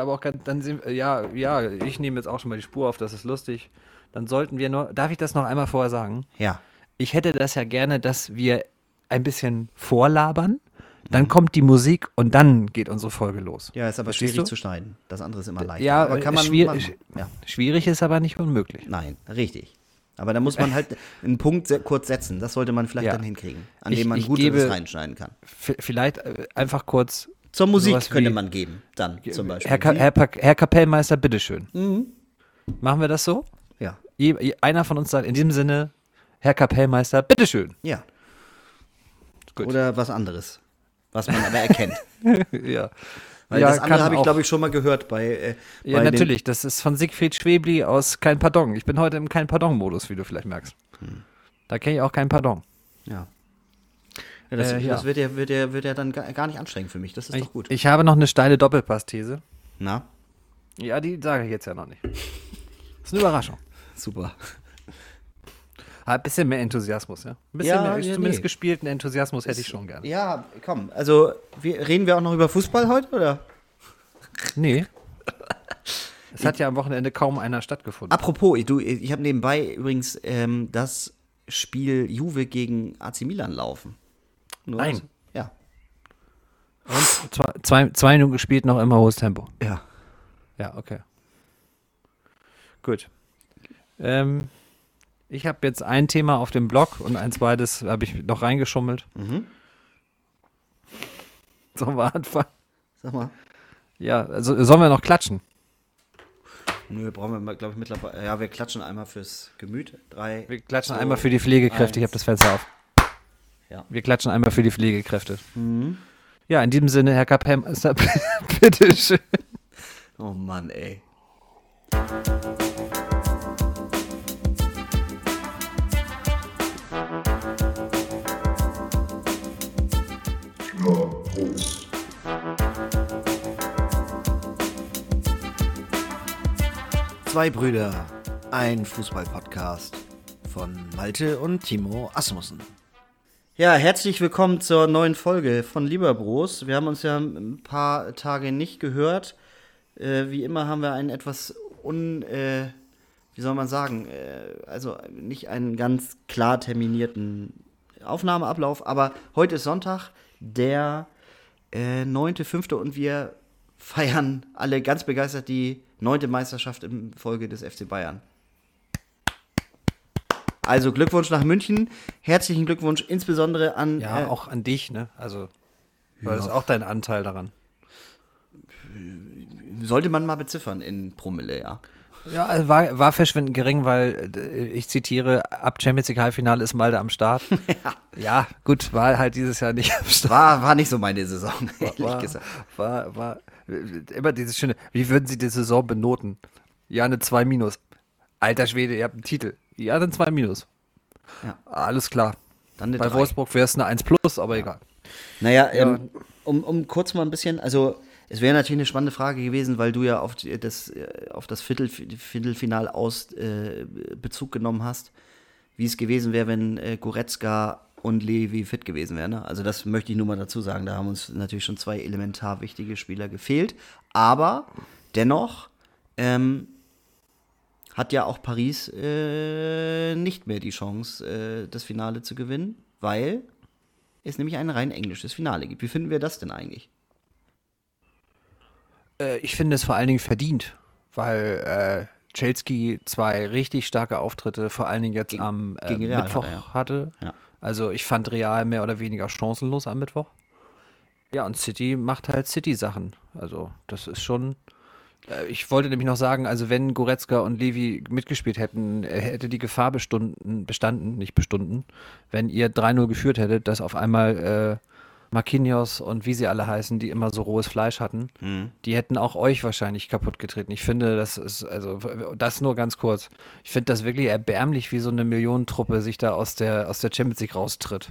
aber auch ganz, dann sind, ja, ja, ich nehme jetzt auch schon mal die Spur auf, das ist lustig. Dann sollten wir nur, darf ich das noch einmal vorher sagen? Ja. Ich hätte das ja gerne, dass wir ein bisschen vorlabern, dann kommt die Musik und dann geht unsere Folge los. Ja, ist aber Verstehst schwierig du? zu schneiden. Das andere ist immer leichter. Ja, aber kann äh, man schwier- mal- sch- ja. Schwierig ist aber nicht unmöglich. Nein, richtig. Aber da muss man halt einen Punkt sehr kurz setzen. Das sollte man vielleicht Ja. dann hinkriegen, an Ich- dem man gut gebe- reinschneiden kann. Vielleicht äh, einfach kurz. Zur Musik sowas könnte man geben, dann zum Beispiel. Herr, Ka? Herr, Pa- Herr Kapellmeister, bitteschön. Mhm. Machen wir das so? ja, Je, je, einer von uns sagt in diesem Sinne, Herr Kapellmeister, bitteschön. ja. Gut. Oder was anderes, was man aber erkennt. ja. Weil Ja, das andere habe ich, glaube ich, schon mal gehört bei. Äh, Ja, bei natürlich. Das ist von Siegfried Schwebli aus Kein Pardon. Ich bin heute im Kein Pardon-Modus, wie du vielleicht merkst. Hm. Da kenne ich auch kein Pardon. Ja. Ja, das, Äh, ja. das wird, ja, wird, ja, wird ja dann gar, nicht anstrengend für mich. Das ist Ich, doch gut. ich habe noch eine steile Doppelpass-These. Na, Ja, die sage ich jetzt ja noch nicht. Das ist eine Überraschung. super. Ah, Ein bisschen mehr Enthusiasmus, ja. Ein bisschen Ja, mehr, ja, zumindest nee. gespielten Enthusiasmus hätte ich schon gern. Ja, komm. Also, wir, reden wir auch noch über Fußball heute, oder? Nee. Es hat ja am Wochenende kaum einer stattgefunden. Apropos, ich, du, ich habe nebenbei übrigens ähm, das Spiel Juve gegen AC Milan laufen. Nur Nein. das- Ja. Und zwei, zwei, zwei Minuten gespielt, noch immer hohes Tempo. Ja. Ja, okay. Gut. Ähm, ich habe jetzt ein Thema auf dem Blog und ein zweites habe ich noch reingeschummelt. Mhm. Sollen wir anfangen? Sag mal. Ja, also sollen wir noch klatschen? Nö, brauchen wir, glaube ich, mittlerweile. Ja, wir klatschen einmal fürs Gemüt. Drei. Wir klatschen zwei, einmal für die Pflegekräfte. Ich habe eins. das Fenster auf. Ja. Wir klatschen einmal für die Pflegekräfte. Mhm. Ja, in diesem Sinne, Herr Kapellmeister, bitteschön. Oh Mann, ey. Zwei Brüder, ein Fußball-Podcast von Malte und Timo Asmussen. Ja, herzlich willkommen zur neuen Folge von Lieberbros. Wir haben uns ja ein paar Tage nicht gehört. Äh, wie immer haben wir einen etwas un, äh, wie soll man sagen, äh, also nicht einen ganz klar terminierten Aufnahmeablauf, aber heute ist Sonntag, der äh, 9.5. und wir feiern alle ganz begeistert die neunte Meisterschaft in Folge des FC Bayern. Also Glückwunsch nach München, herzlichen Glückwunsch insbesondere an Ja, äh, auch an dich, ne? Also, weil das ist Ja. auch dein Anteil daran. sollte man mal beziffern in Promille, ja. Ja, also war, war verschwindend gering, weil äh, ich zitiere, ab Champions League Halbfinale ist Malde am Start. ja. ja, gut, war halt dieses Jahr nicht am Start. War, war nicht so meine Saison, ehrlich war, gesagt. War, war, immer dieses schöne, wie würden Sie die Saison benoten? Ja, eine 2 minus. Alter Schwede, ihr habt einen Titel. Ja, dann 2 minus. Ja. Alles klar. Dann Bei drei. Wolfsburg wäre es eine 1 plus, aber egal. Naja, ähm, um, um kurz mal ein bisschen, also es wäre natürlich eine spannende Frage gewesen, weil du ja auf das, äh, auf das Viertel, Viertelfinal aus äh, Bezug genommen hast, wie es gewesen wäre, wenn äh, Goretzka und Levi fit gewesen wären. Ne? Also das möchte ich nur mal dazu sagen. Da haben uns natürlich schon zwei elementar wichtige Spieler gefehlt. Aber dennoch ähm, hat ja auch Paris äh, nicht mehr die Chance, äh, das Finale zu gewinnen, weil es nämlich ein rein englisches Finale gibt. Wie finden wir das denn eigentlich? Äh, ich finde es vor allen Dingen verdient, weil äh, Chelsea zwei richtig starke Auftritte, vor allen Dingen jetzt Gegen- am äh, Mittwoch hat er, hatte. Ja. Also ich fand Real mehr oder weniger chancenlos am Mittwoch. Ja, und City macht halt City-Sachen. Also das ist schon. Äh, Ich wollte nämlich noch sagen, also wenn Goretzka und Levi mitgespielt hätten, äh, hätte die Gefahr bestunden, bestanden, nicht bestunden, wenn ihr 3-0 geführt hättet, dass auf einmal äh, Marquinhos und wie sie alle heißen, die immer so rohes Fleisch hatten, die hätten auch euch wahrscheinlich kaputt getreten. Ich finde, das ist, also das nur ganz kurz. Ich finde das wirklich erbärmlich, wie so eine Millionentruppe sich da aus der, aus der Champions League raustritt.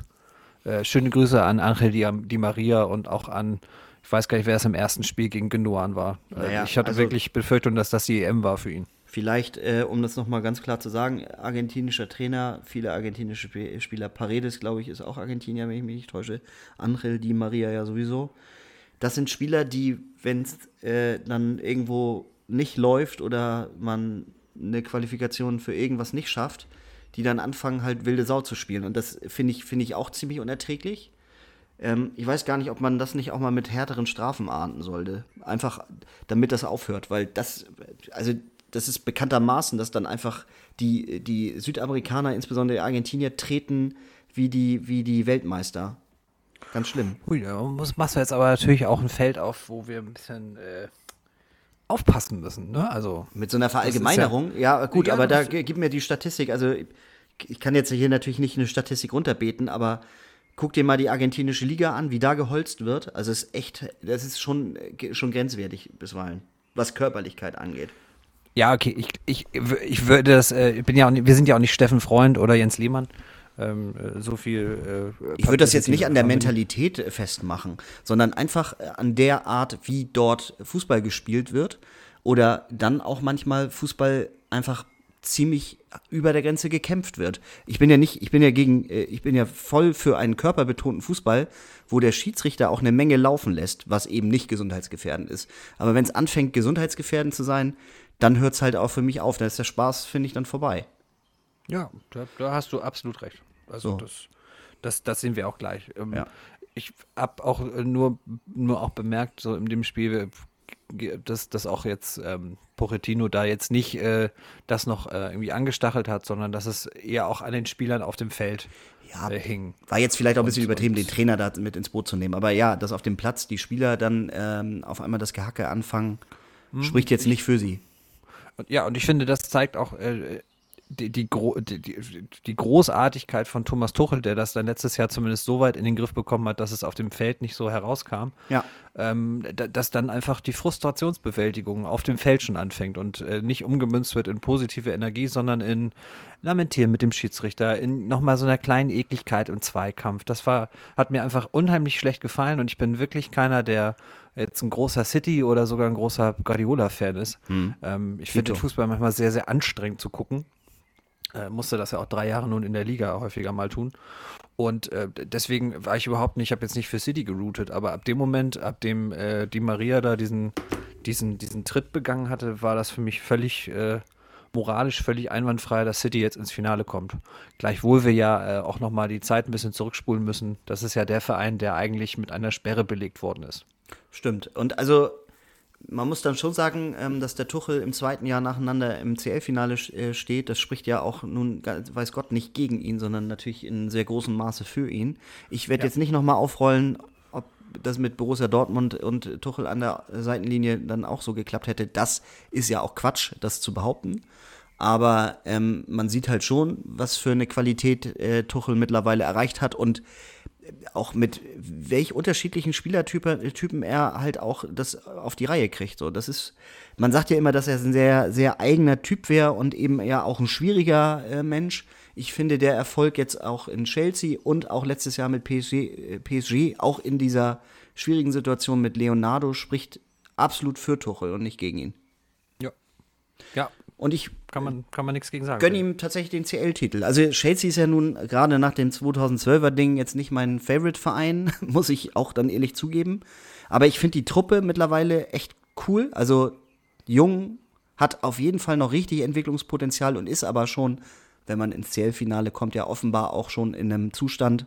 Äh, schöne Grüße an Angel Di, Di Maria und auch an, ich weiß gar nicht, wer es im ersten Spiel gegen Genoan war. Äh, Naja, ich hatte also- wirklich Befürchtung, dass das die EM war für ihn. Vielleicht, äh, um das nochmal ganz klar zu sagen, argentinischer Trainer, viele argentinische Sp Spieler, Paredes, glaube ich, ist auch Argentinier, wenn ich mich nicht täusche, Angel Di Maria ja sowieso. das sind Spieler, die, wenn es äh, dann irgendwo nicht läuft oder man eine Qualifikation für irgendwas nicht schafft, die dann anfangen, halt wilde Sau zu spielen. Und das finde ich, find ich auch ziemlich unerträglich. Ähm, ich weiß gar nicht, ob man das nicht auch mal mit härteren Strafen ahnden sollte. Einfach, damit das aufhört, weil das, also das ist bekanntermaßen, dass dann einfach die, die Südamerikaner, insbesondere die Argentinier, treten wie die, wie die Weltmeister. Ganz schlimm. Ui, da muss, machst du jetzt aber natürlich auch ein Feld auf, wo wir ein bisschen äh, aufpassen müssen. Ne? Also, Mit so einer Verallgemeinerung, ja, ja, gut, ja, aber da gib mir die Statistik. Also, ich kann jetzt hier natürlich nicht eine Statistik runterbeten, aber guck dir mal die argentinische Liga an, wie da geholzt wird. Also, es ist echt, das ist schon, schon grenzwertig bisweilen, was Körperlichkeit angeht. Ja, okay, ich, ich, ich würde das, äh, ich bin ja auch wir sind ja auch nicht Steffen Freund oder Jens Lehmann. Ähm, äh, so viel. Äh, ich würde das jetzt nicht an der Mentalität festmachen, sondern einfach äh, an der Art, wie dort Fußball gespielt wird. Oder dann auch manchmal Fußball einfach ziemlich über der Grenze gekämpft wird. Ich bin ja nicht, ich bin ja gegen, äh, ich bin ja voll für einen körperbetonten Fußball, wo der Schiedsrichter auch eine Menge laufen lässt, was eben nicht gesundheitsgefährdend ist. Aber wenn es anfängt, gesundheitsgefährdend zu sein, dann hört es halt auch für mich auf. Da ist der Spaß, finde ich, dann vorbei. Ja, da, da, hast du absolut recht. Also so. das, das, das sehen wir auch gleich. Ähm, ja. Ich habe auch nur, nur auch bemerkt, so in dem Spiel, dass, dass auch jetzt ähm, Pochettino da jetzt nicht äh, das noch äh, irgendwie angestachelt hat, sondern dass es eher auch an den Spielern auf dem Feld ja, äh, hing. War jetzt vielleicht auch ein bisschen und, übertrieben, den Trainer da mit ins Boot zu nehmen. Aber ja, dass auf dem Platz die Spieler dann ähm, auf einmal das Gehacke anfangen, hm, spricht jetzt nicht für sie. Ja, und ich finde, das zeigt auch äh, die, die, die, die, Großartigkeit von Thomas Tuchel, der das dann letztes Jahr zumindest so weit in den Griff bekommen hat, dass es auf dem Feld nicht so herauskam, ja. ähm, dass dann einfach die Frustrationsbewältigung auf dem Feld schon anfängt und äh, nicht umgemünzt wird in positive Energie, sondern in Lamentieren mit dem Schiedsrichter, in nochmal so einer kleinen Ekligkeit im Zweikampf. Das war, hat mir einfach unheimlich schlecht gefallen und ich bin wirklich keiner, der jetzt ein großer City oder sogar ein großer Guardiola-Fan ist. Hm. Ähm, ich finde den Fußball manchmal sehr, sehr anstrengend zu gucken. Äh, musste das ja auch drei Jahre nun in der Liga häufiger mal tun. Und äh, deswegen war ich überhaupt nicht, ich habe jetzt nicht für City geroutet, aber ab dem Moment, ab dem äh, die Maria da diesen, diesen, diesen Tritt begangen hatte, war das für mich völlig äh, moralisch völlig einwandfrei, dass City jetzt ins Finale kommt. Gleichwohl wir ja äh, auch nochmal die Zeit ein bisschen zurückspulen müssen. Das ist ja der Verein, der eigentlich mit einer Sperre belegt worden ist. Stimmt. Und also man muss dann schon sagen, ähm, dass der Tuchel im zweiten Jahr nacheinander im CL-Finale äh, steht. Das spricht ja auch nun, weiß Gott, nicht gegen ihn, sondern natürlich in sehr großem Maße für ihn. Ich werde ja. jetzt nicht nochmal aufrollen, ob das mit Borussia Dortmund und Tuchel an der Seitenlinie dann auch so geklappt hätte. Das ist ja auch Quatsch, das zu behaupten. Aber ähm, man sieht halt schon, was für eine Qualität äh, Tuchel mittlerweile erreicht hat und auch mit welch unterschiedlichen Spielertypen er halt auch das auf die Reihe kriegt. So, das ist, man sagt ja immer, dass er ein sehr, sehr eigener Typ wäre und eben ja auch ein schwieriger äh, Mensch. Ich finde, der Erfolg jetzt auch in Chelsea und auch letztes Jahr mit PSG, äh, PSG auch in dieser schwierigen Situation mit Leonardo spricht absolut für Tuchel und nicht gegen ihn. Ja. Ja, und ich kann man, kann man nichts gegen sagen. Gönne ihm tatsächlich den CL-Titel. Also Chelsea ist ja nun gerade nach dem 2012er Ding jetzt nicht mein Favorite-Verein, muss ich auch dann ehrlich zugeben. Aber ich finde die Truppe mittlerweile echt cool. Also jung, hat auf jeden Fall noch richtig Entwicklungspotenzial und ist aber schon, wenn man ins CL-Finale kommt, ja offenbar auch schon in einem Zustand,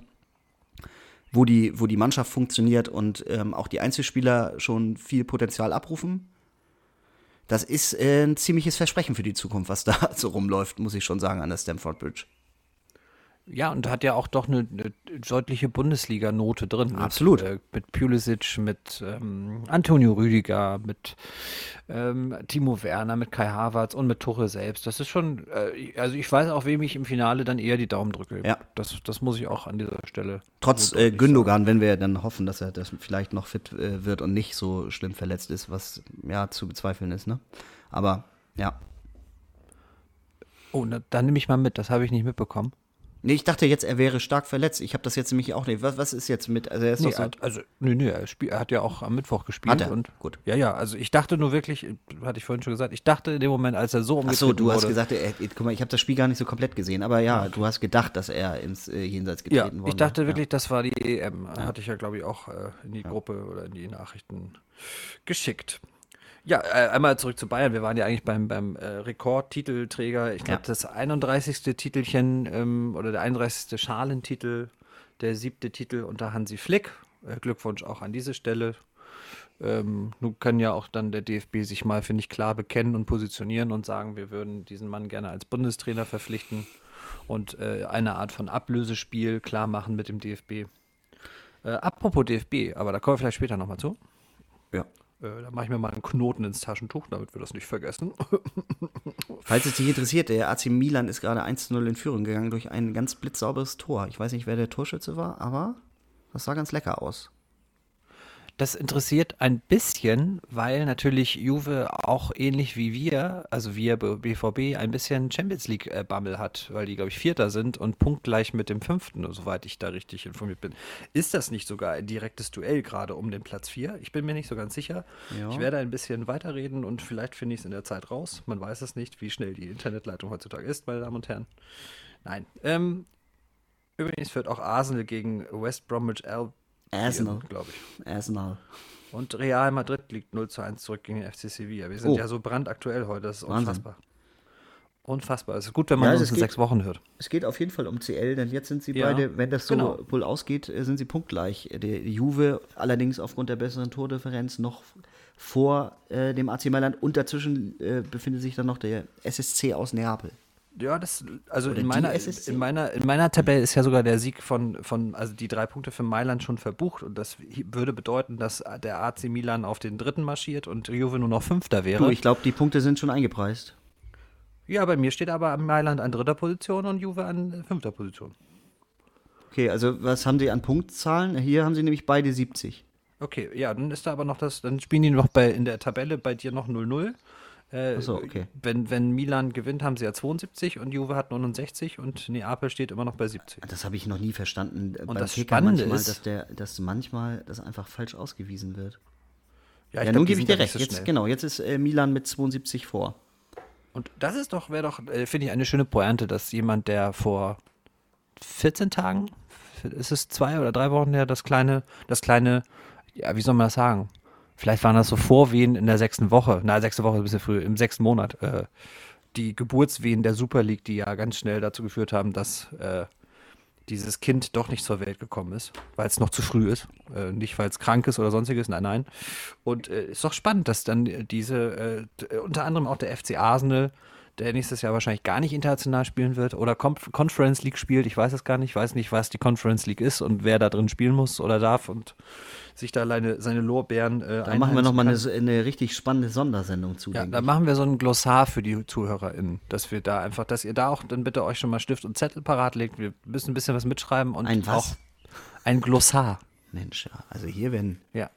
wo die, wo die Mannschaft funktioniert und ähm, auch die Einzelspieler schon viel Potenzial abrufen das ist äh, ein ziemliches Versprechen für die Zukunft, was da so rumläuft, muss ich schon sagen, an der Stamford Bridge. Ja, und hat ja auch doch eine, eine deutliche Bundesliga-Note drin. Absolut. Mit, äh, mit Pulisic, mit ähm, Antonio Rüdiger, mit ähm, Timo Werner, mit Kai Havertz und mit Tuchel selbst. Das ist schon, äh, also ich weiß auch, wem ich im Finale dann eher die Daumen drücke. Ja. Das, das muss ich auch an dieser Stelle. Trotz äh, Gündogan, wenn wir dann hoffen, dass er das vielleicht noch fit äh, wird und nicht so schlimm verletzt ist, was ja zu bezweifeln ist, ne? Aber ja. Oh, na, dann nehme ich mal mit, das habe ich nicht mitbekommen. Nee, ich dachte jetzt, er wäre stark verletzt. Ich habe das jetzt nämlich auch nicht. Was, was ist jetzt mit? Also, er ist Nee, doch so, hat, also, nö, nö, er, spiel, er hat ja auch am Mittwoch gespielt. Hat er? Und, Gut. Ja, ja, also ich dachte nur wirklich, hatte ich vorhin schon gesagt, ich dachte in dem Moment, als er so Ach umgetreten so, du hast wurde, gesagt, er, guck mal, ich habe das Spiel gar nicht so komplett gesehen, aber ja, du hast gedacht, dass er ins äh, Jenseits Ja, getreten wurde. ich dachte ja. wirklich, das war die EM. Hatte ich ja, glaube ich, auch äh, in die Gruppe oder in die Nachrichten geschickt. Ja, äh, einmal zurück zu Bayern. Wir waren ja eigentlich beim, beim äh, Rekordtitelträger. Ich glaube, Ja. das 31. Titelchen ähm, oder der 31. Schalentitel, der siebte Titel unter Hansi Flick. Äh, Glückwunsch auch an diese Stelle. Ähm, nun kann ja auch dann der DFB sich mal, finde ich, klar bekennen und positionieren und sagen, wir würden diesen Mann gerne als Bundestrainer verpflichten und äh, eine Art von Ablösespiel klar machen mit dem DFB. Äh, apropos DFB, aber da kommen wir vielleicht später nochmal zu. Ja. Äh, da mache ich mir mal einen Knoten ins Taschentuch, damit wir das nicht vergessen. Falls es dich interessiert, der AC Milan ist gerade 1-0 in Führung gegangen durch ein ganz blitzsauberes Tor. Ich weiß nicht, wer der Torschütze war, aber das sah ganz lecker aus. Das interessiert ein bisschen, weil natürlich Juve auch ähnlich wie wir, also wir BVB, ein bisschen Champions League-Bammel hat, weil die, glaube ich, Vierter sind und punktgleich mit dem Fünften, soweit ich da richtig informiert bin. Ist das nicht sogar ein direktes Duell gerade um den Platz 4? Ich bin mir nicht so ganz sicher. Ja. Ich werde ein bisschen weiterreden und vielleicht finde ich es in der Zeit raus. Man weiß es nicht, wie schnell die Internetleitung heutzutage ist, meine Damen und Herren. Nein. Ähm, übrigens führt auch Arsenal gegen West Bromwich Albion, Arsenal. glaube ich. Arsenal. Und Real Madrid liegt 0 zu 1 zurück gegen den FC Sevilla. Wir sind Oh. ja so brandaktuell heute, das ist Wahnsinn. unfassbar. Unfassbar. Es ist gut, wenn man Ja, uns es in geht- sechs Wochen hört. Es geht auf jeden Fall um CL, denn jetzt sind sie Ja, beide, wenn das so genau. wohl ausgeht, äh, sind sie punktgleich. Die Juve allerdings aufgrund der besseren Tordifferenz noch vor äh, dem AC Mailand und dazwischen äh, befindet sich dann noch der SSC aus Neapel. Ja, das, also Oder in meiner, in, meiner, in meiner Tabelle ist ja sogar der Sieg von, von, also die drei Punkte für Mailand schon verbucht und das würde bedeuten, dass der AC Milan auf den dritten marschiert und Juve nur noch Fünfter wäre. Du, ich glaube, die Punkte sind schon eingepreist. ja, bei mir steht aber Mailand an dritter Position und Juve an fünfter Position. Okay, also was haben die an Punktzahlen? Hier haben sie nämlich beide 70. Okay, ja, dann ist da aber noch das, dann spielen die noch bei, in der Tabelle bei dir noch 0-0. Äh, so, okay. Wenn, wenn Milan gewinnt, haben sie ja 72 und Juve hat 69 und Neapel steht immer noch bei 70. Das habe ich noch nie verstanden äh, Und beim das Kicker Spannende manchmal, ist- dass, der, dass manchmal das einfach falsch ausgewiesen wird. Ja, Ja, glaub, nun gebe ich dir recht. so Jetzt, genau, jetzt ist äh, Milan mit 72 vor. Und das ist doch, wäre doch, äh, finde ich, eine schöne Pointe, dass jemand, der vor 14 Tagen, ist es zwei oder drei Wochen her, das kleine, das kleine, ja, wie soll man das sagen? Vielleicht waren das so Vorwehen in der sechsten Woche, na, sechste Woche ist ein bisschen früh, im sechsten Monat, äh, die Geburtswehen der Super League, die ja ganz schnell dazu geführt haben, dass äh, dieses Kind doch nicht zur Welt gekommen ist, weil es noch zu früh ist. Äh, nicht, weil es krank ist oder sonstiges, nein, nein. Und äh, ist doch spannend, dass dann diese, äh, unter anderem auch der FC Arsenal, der nächstes Jahr wahrscheinlich gar nicht international spielen wird oder Conf Conference League spielt, ich weiß es gar nicht, ich weiß nicht, was die Conference League ist und wer da drin spielen muss oder darf und sich da alleine seine Lorbeeren äh, Da machen wir nochmal eine, eine richtig spannende Sondersendung zu. ja, da machen wir so ein Glossar für die ZuhörerInnen, dass wir da einfach, dass ihr da auch dann bitte euch schon mal Stift und Zettel parat legt. Wir müssen ein bisschen was mitschreiben und Ein was? auch ein Glossar. Mensch, ja. Also hier, wenn. Ja.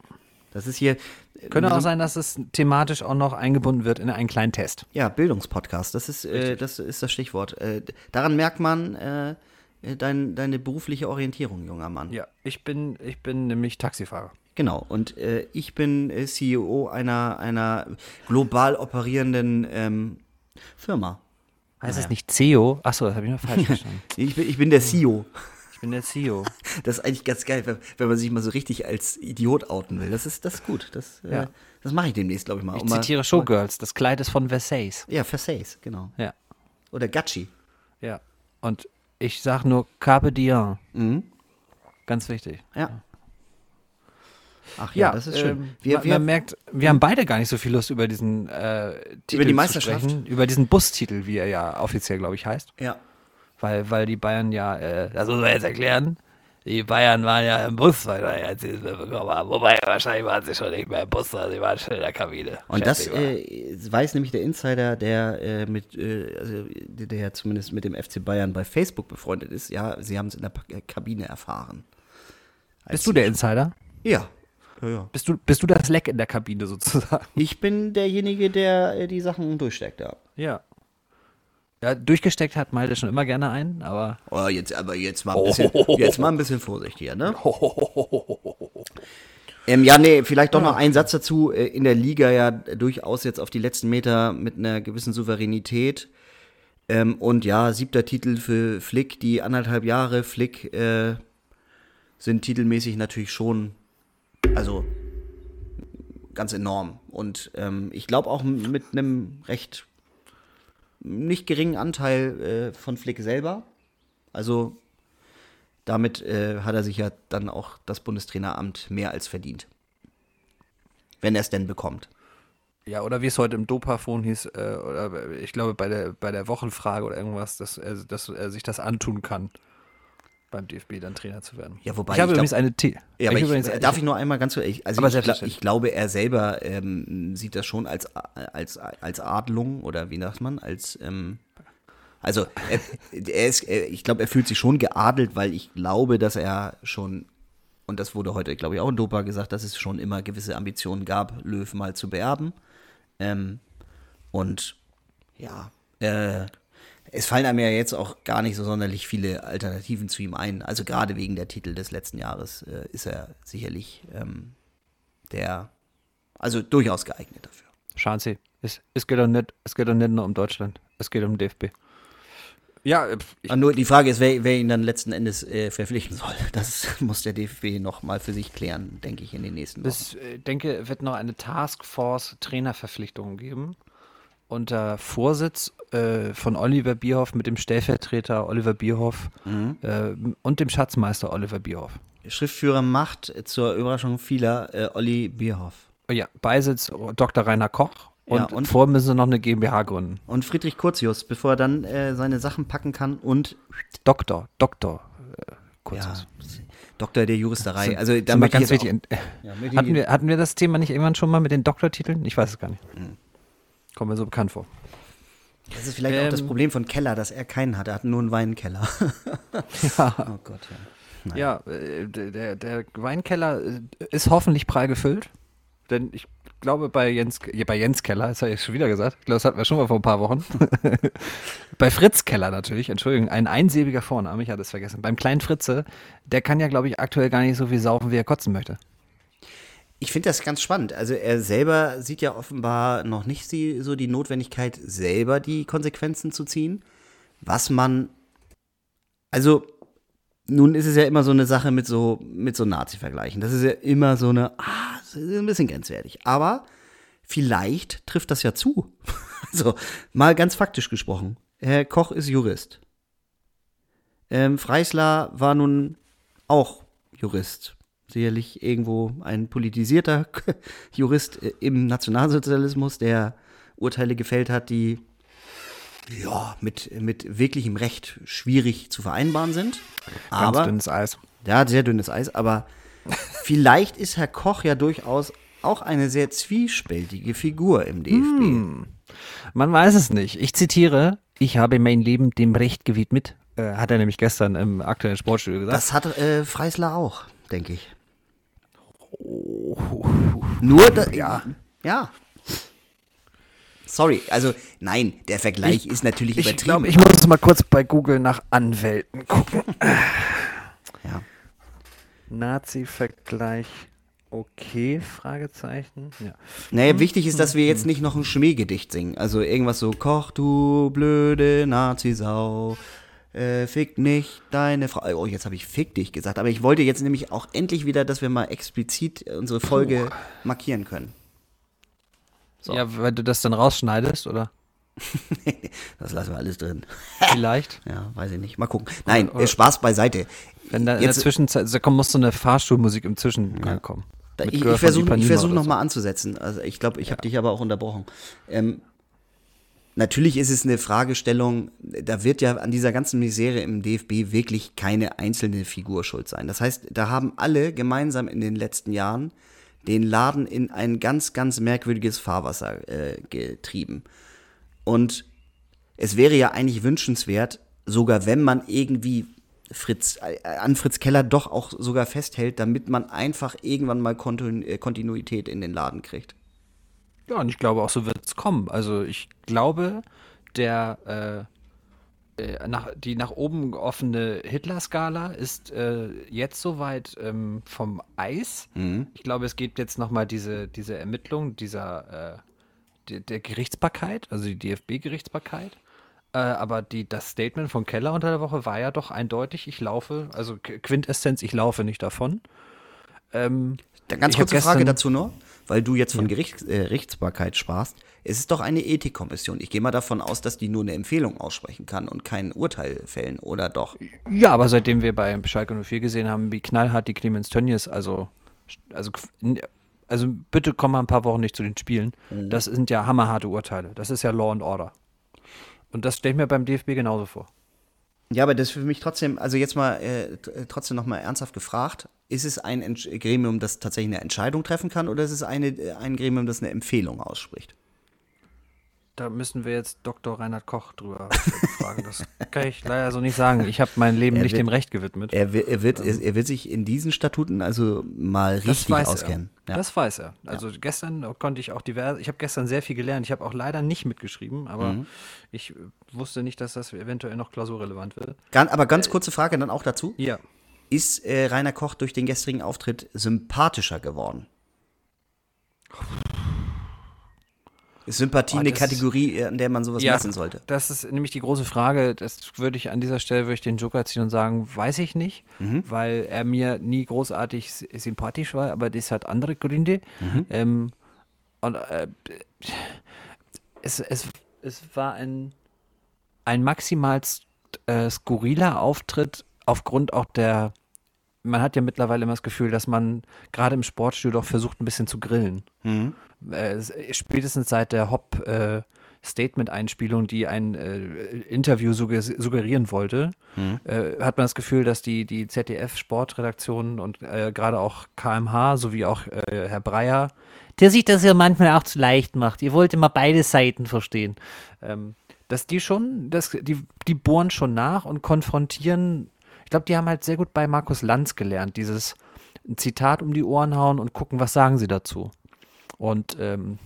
Das ist hier. äh, Könnte auch sein, dass es thematisch auch noch eingebunden wird in einen kleinen Test. Ja, Bildungspodcast, das ist, äh, das ist das Stichwort. Äh, daran merkt man äh, äh, dein, deine berufliche Orientierung, junger Mann. Ja, ich bin, ich bin nämlich Taxifahrer. Genau, und äh, ich bin CEO einer, einer global operierenden ähm, Firma. Heißt Naja. das nicht CEO? Achso, das habe ich noch falsch verstanden. Ich bin, ich bin der CEO. Bin der CEO. Das ist eigentlich ganz geil, wenn, wenn man sich mal so richtig als Idiot outen will. Das ist, das ist gut. Das, äh, Ja. das mache ich demnächst, glaube ich mal. Ich Um mal- zitiere Showgirls. Das Kleid ist von Versace. Ja, Versace, genau. Ja, Oder Gucci. ja. Und ich sage nur Carpe Diem. Mhm. Ganz wichtig. Ja. Ach ja, das ist schön. ähm, wir, man, wir, man merkt, wir haben beide gar nicht so viel Lust über diesen äh, Titel die zu Meisterschaft? sprechen, über diesen Bustitel, wie er ja offiziell, glaube ich, heißt. ja. Weil, weil die Bayern ja, äh, das muss man jetzt erklären, die Bayern waren ja im Bus, weil wir jetzt dieses bekommen haben. Wobei, wahrscheinlich waren sie schon nicht mehr im Bus, sondern sie waren schon in der Kabine. Und das äh, weiß nämlich der Insider, der äh, mit, äh, also, der zumindest mit dem FC Bayern bei Facebook befreundet ist. Ja, sie haben es in der äh, Kabine erfahren. Bist du der Insider? Ja. ja, ja. Bist du, bist du das Leck in der Kabine sozusagen? Ich bin derjenige, der äh, die Sachen durchsteckt, ja. Ja. Ja, durchgesteckt hat Malte schon immer gerne einen, aber. Oh, jetzt, aber jetzt mal ein bisschen, jetzt mal ein bisschen vorsichtiger, ne? Ähm, ja, nee, vielleicht doch noch ein Satz dazu. Äh, In der Liga ja durchaus jetzt auf die letzten Meter mit einer gewissen Souveränität. Ähm, und ja, siebter Titel für Flick, die anderthalb Jahre Flick äh, sind titelmäßig natürlich schon, also ganz enorm. Und ähm, ich glaube auch mit einem recht nicht geringen Anteil äh, von Flick selber. Also damit äh, hat er sich ja dann auch das Bundestraineramt mehr als verdient. Wenn er es denn bekommt. Ja, oder wie es heute im Dopafon hieß, äh, oder ich glaube bei der, bei der Wochenfrage oder irgendwas, dass dass er sich das antun kann, beim DFB dann Trainer zu werden. Ja, wobei ich habe ich übrigens glaub- eine The Ja, aber ich, übrigens- darf ich nur einmal ganz kurz, ich, also Aber ich, selbstverständlich. ich glaube, er selber ähm, sieht das schon als, als, als Adlung oder wie sagt man, als, ähm, also er, er ist, er, ich glaube, er fühlt sich schon geadelt, weil ich glaube, dass er schon, und das wurde heute, glaube ich, auch in Dopa gesagt, dass es schon immer gewisse Ambitionen gab, Löw mal zu beerben. Ähm, und ja, äh, es fallen einem ja jetzt auch gar nicht so sonderlich viele Alternativen zu ihm ein. Also gerade wegen der Titel des letzten Jahres äh, ist er sicherlich ähm, der, also durchaus geeignet dafür. Schanzi, es, es, geht doch nicht, es geht doch nicht nur um Deutschland, es geht um DFB. Ja, äh, nur die Frage ist, wer, wer ihn dann letzten Endes äh, verpflichten soll. Das muss der DFB noch mal für sich klären, denke ich, in den nächsten Wochen. Ich äh, denke, wird noch eine Taskforce Trainerverpflichtungen geben. Unter Vorsitz äh, von Oliver Bierhoff mit dem Stellvertreter Oliver Bierhoff äh, und dem Schatzmeister Oliver Bierhoff. Schriftführer macht äh, zur Überraschung vieler äh, Olli Bierhoff. Ja, Beisitz Dr. Rainer Koch und, Ja, und- vor müssen sie noch eine GmbH gründen. Und Friedrich Curtius, bevor er dann äh, seine Sachen packen kann und Doktor, Doktor. Äh, kurz ja. Doktor der Juristerei. Sind- also da ganz wichtig. auch- Ja, hatten, wir, hatten wir das Thema nicht irgendwann schon mal mit den Doktortiteln? Ich weiß es gar nicht. Hm. Kommt mir so bekannt vor. Das ist vielleicht auch das Ähm, Problem von Keller, dass er keinen hat. Er hat nur einen Weinkeller. Ja. Oh Gott, ja. Ja, äh, der, der- Weinkeller äh, ist hoffentlich prall gefüllt. Denn ich glaube, bei Jens, bei Jens Keller, das habe ich schon wieder gesagt, ich glaube, das hatten wir schon mal vor ein paar Wochen. bei Fritz Keller natürlich, Entschuldigung, ein einsilbiger Vorname, ich hatte es vergessen. Beim kleinen Fritze, der kann ja, glaube ich, aktuell gar nicht so viel saufen, wie er kotzen möchte. Ich finde das ganz spannend. Also er selber sieht ja offenbar noch nicht die, so die Notwendigkeit, selber die Konsequenzen zu ziehen. Was man, also nun ist es ja immer so eine Sache mit so, mit so Nazi-Vergleichen. Das ist ja immer so eine, ah, ein bisschen grenzwertig. Aber vielleicht trifft das ja zu. Also mal ganz faktisch gesprochen. Herr Koch ist Jurist. Ähm, Freisler war nun auch Jurist. Sicherlich irgendwo ein politisierter Jurist äh, im Nationalsozialismus, der Urteile gefällt hat, die ja mit, mit wirklichem Recht schwierig zu vereinbaren sind. Ganz Aber dünnes Eis. ja, sehr dünnes Eis, aber vielleicht ist Herr Koch ja durchaus auch eine sehr zwiespältige Figur im DFB. Man weiß es nicht. Ich zitiere, ich habe mein Leben dem Recht gewidmet. Äh, hat er nämlich gestern im aktuellen Sportstudio gesagt. Das hat äh, Freisler auch, denke ich. Nur da, ja. Ja. Sorry, also nein, der Vergleich ist natürlich ich übertrieben. glaube, ich muss mal kurz bei Google nach Anwälten gucken. ja. Nazi-Vergleich. Okay, Fragezeichen. Ja. Naja, wichtig ist, dass wir jetzt nicht noch ein Schmähgedicht singen. Also irgendwas so, Koch, du blöde Nazi-Sau, äh, fick nicht deine Frau. Oh, jetzt habe ich fick dich gesagt. Aber ich wollte jetzt nämlich auch endlich wieder, dass wir mal explizit unsere Folge markieren können. So. ja, weil du das dann rausschneidest, oder? Das lassen wir alles drin. Vielleicht. Ja, weiß ich nicht. Mal gucken. Nein, oder- äh, Spaß beiseite. Wenn da in Jetzt- der Zwischenzeit, da kommt, muss so eine Fahrstuhlmusik im Zwischengang kommen. Da, Mit ich ich versuche versuch oder noch so. anzusetzen. Also ich glaube, ich habe dich aber auch unterbrochen. Ähm, natürlich ist es eine Fragestellung, da wird ja an dieser ganzen Misere im DFB wirklich keine einzelne Figur schuld sein. Das heißt, da haben alle gemeinsam in den letzten Jahren den Laden in ein ganz, ganz merkwürdiges Fahrwasser äh, getrieben. Und es wäre ja eigentlich wünschenswert, sogar wenn man irgendwie Fritz, äh, an Fritz Keller doch auch sogar festhält, damit man einfach irgendwann mal äh, Kontinuität in den Laden kriegt. Ja, und ich glaube auch, so wird es kommen. Also ich glaube, der äh, nach, die nach oben offene Hitler-Skala ist äh, jetzt soweit ähm, vom Eis. Mhm. Ich glaube, es gibt jetzt nochmal diese, diese Ermittlung dieser äh, der, der Gerichtsbarkeit, also die DFB-Gerichtsbarkeit. Äh, aber die, das Statement von Keller unter der Woche war ja doch eindeutig, ich laufe, also Quintessenz, ich laufe nicht davon. Ähm, Ganz kurze Frage dazu noch, weil du jetzt von ja. Gerichts, äh, Gerichtsbarkeit sprachst. Es ist doch eine Ethikkommission. Ich gehe mal davon aus, dass die nur eine Empfehlung aussprechen kann und kein Urteil fällen, oder doch? Ja, aber seitdem wir bei Schalke 04 gesehen haben, wie knallhart die Clemens Tönnies, also, also, also bitte komm mal ein paar Wochen nicht zu den Spielen. Mhm. Das sind ja hammerharte Urteile. Das ist ja Law and Order. Und das stelle ich mir beim DFB genauso vor. Ja, aber das ist für mich trotzdem, also jetzt mal äh, trotzdem nochmal ernsthaft gefragt, ist es ein Gremium, das tatsächlich eine Entscheidung treffen kann oder ist es eine, ein Gremium, das eine Empfehlung ausspricht? Da müssen wir jetzt Dr. Reinhard Koch drüber fragen. Das kann ich leider so nicht sagen. Ich habe mein Leben er nicht wird, dem Recht gewidmet. Er, er, wird, ähm, er wird sich in diesen Statuten also mal richtig auskennen. Ja. Das weiß er. Also ja. gestern konnte ich auch diverse, ich habe gestern sehr viel gelernt. Ich habe auch leider nicht mitgeschrieben, aber mhm. ich wusste nicht, dass das eventuell noch klausurrelevant wird. Gan, aber ganz äh, kurze Frage dann auch dazu. Ja. Ist äh, Rainer Koch durch den gestrigen Auftritt sympathischer geworden? Ist Sympathie oh, eine Kategorie, an der man sowas ja, messen sollte? Das ist nämlich die große Frage. Das würde ich an dieser Stelle würde ich den Joker ziehen und sagen, weiß ich nicht, mhm. weil er mir nie großartig sympathisch war, aber das hat andere Gründe. Mhm. Ähm, und äh, es, es, es war ein, ein maximal äh, skurriler Auftritt aufgrund auch der man hat ja mittlerweile immer das Gefühl, dass man gerade im Sportstudio doch versucht, ein bisschen zu grillen. Mhm. Äh, spätestens seit der Hop äh, Statement-Einspielung, die ein äh, Interview suggerieren wollte, mhm. äh, hat man das Gefühl, dass die, die ZDF-Sportredaktion und äh, gerade auch KMH sowie auch äh, Herr Breyer, der sich das ja manchmal auch zu leicht macht. Ihr wollt immer beide Seiten verstehen. Ähm, dass die schon, dass die, die bohren schon nach und konfrontieren ich glaube, die haben halt sehr gut bei Markus Lanz gelernt, dieses ein Zitat um die Ohren hauen und gucken, was sagen sie dazu. Und ähm,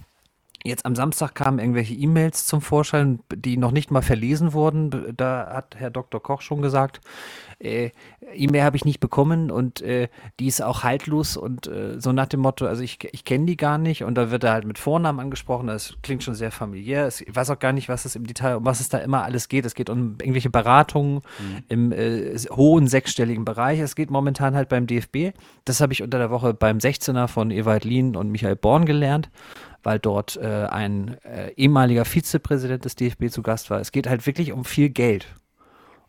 Jetzt am Samstag kamen irgendwelche E-Mails zum Vorschein, die noch nicht mal verlesen wurden. Da hat Herr Dr. Koch schon gesagt, äh, E-Mail habe ich nicht bekommen und äh, die ist auch haltlos und äh, so nach dem Motto, also ich, ich kenne die gar nicht und da wird er halt mit Vornamen angesprochen, das klingt schon sehr familiär. Ich weiß auch gar nicht, was es im Detail, um was es da immer alles geht. Es geht um irgendwelche Beratungen mhm. im äh, hohen sechsstelligen Bereich. Es geht momentan halt beim DFB. Das habe ich unter der Woche beim 16er von Ewald Lien und Michael Born gelernt weil dort äh, ein äh, ehemaliger Vizepräsident des DFB zu Gast war. Es geht halt wirklich um viel Geld.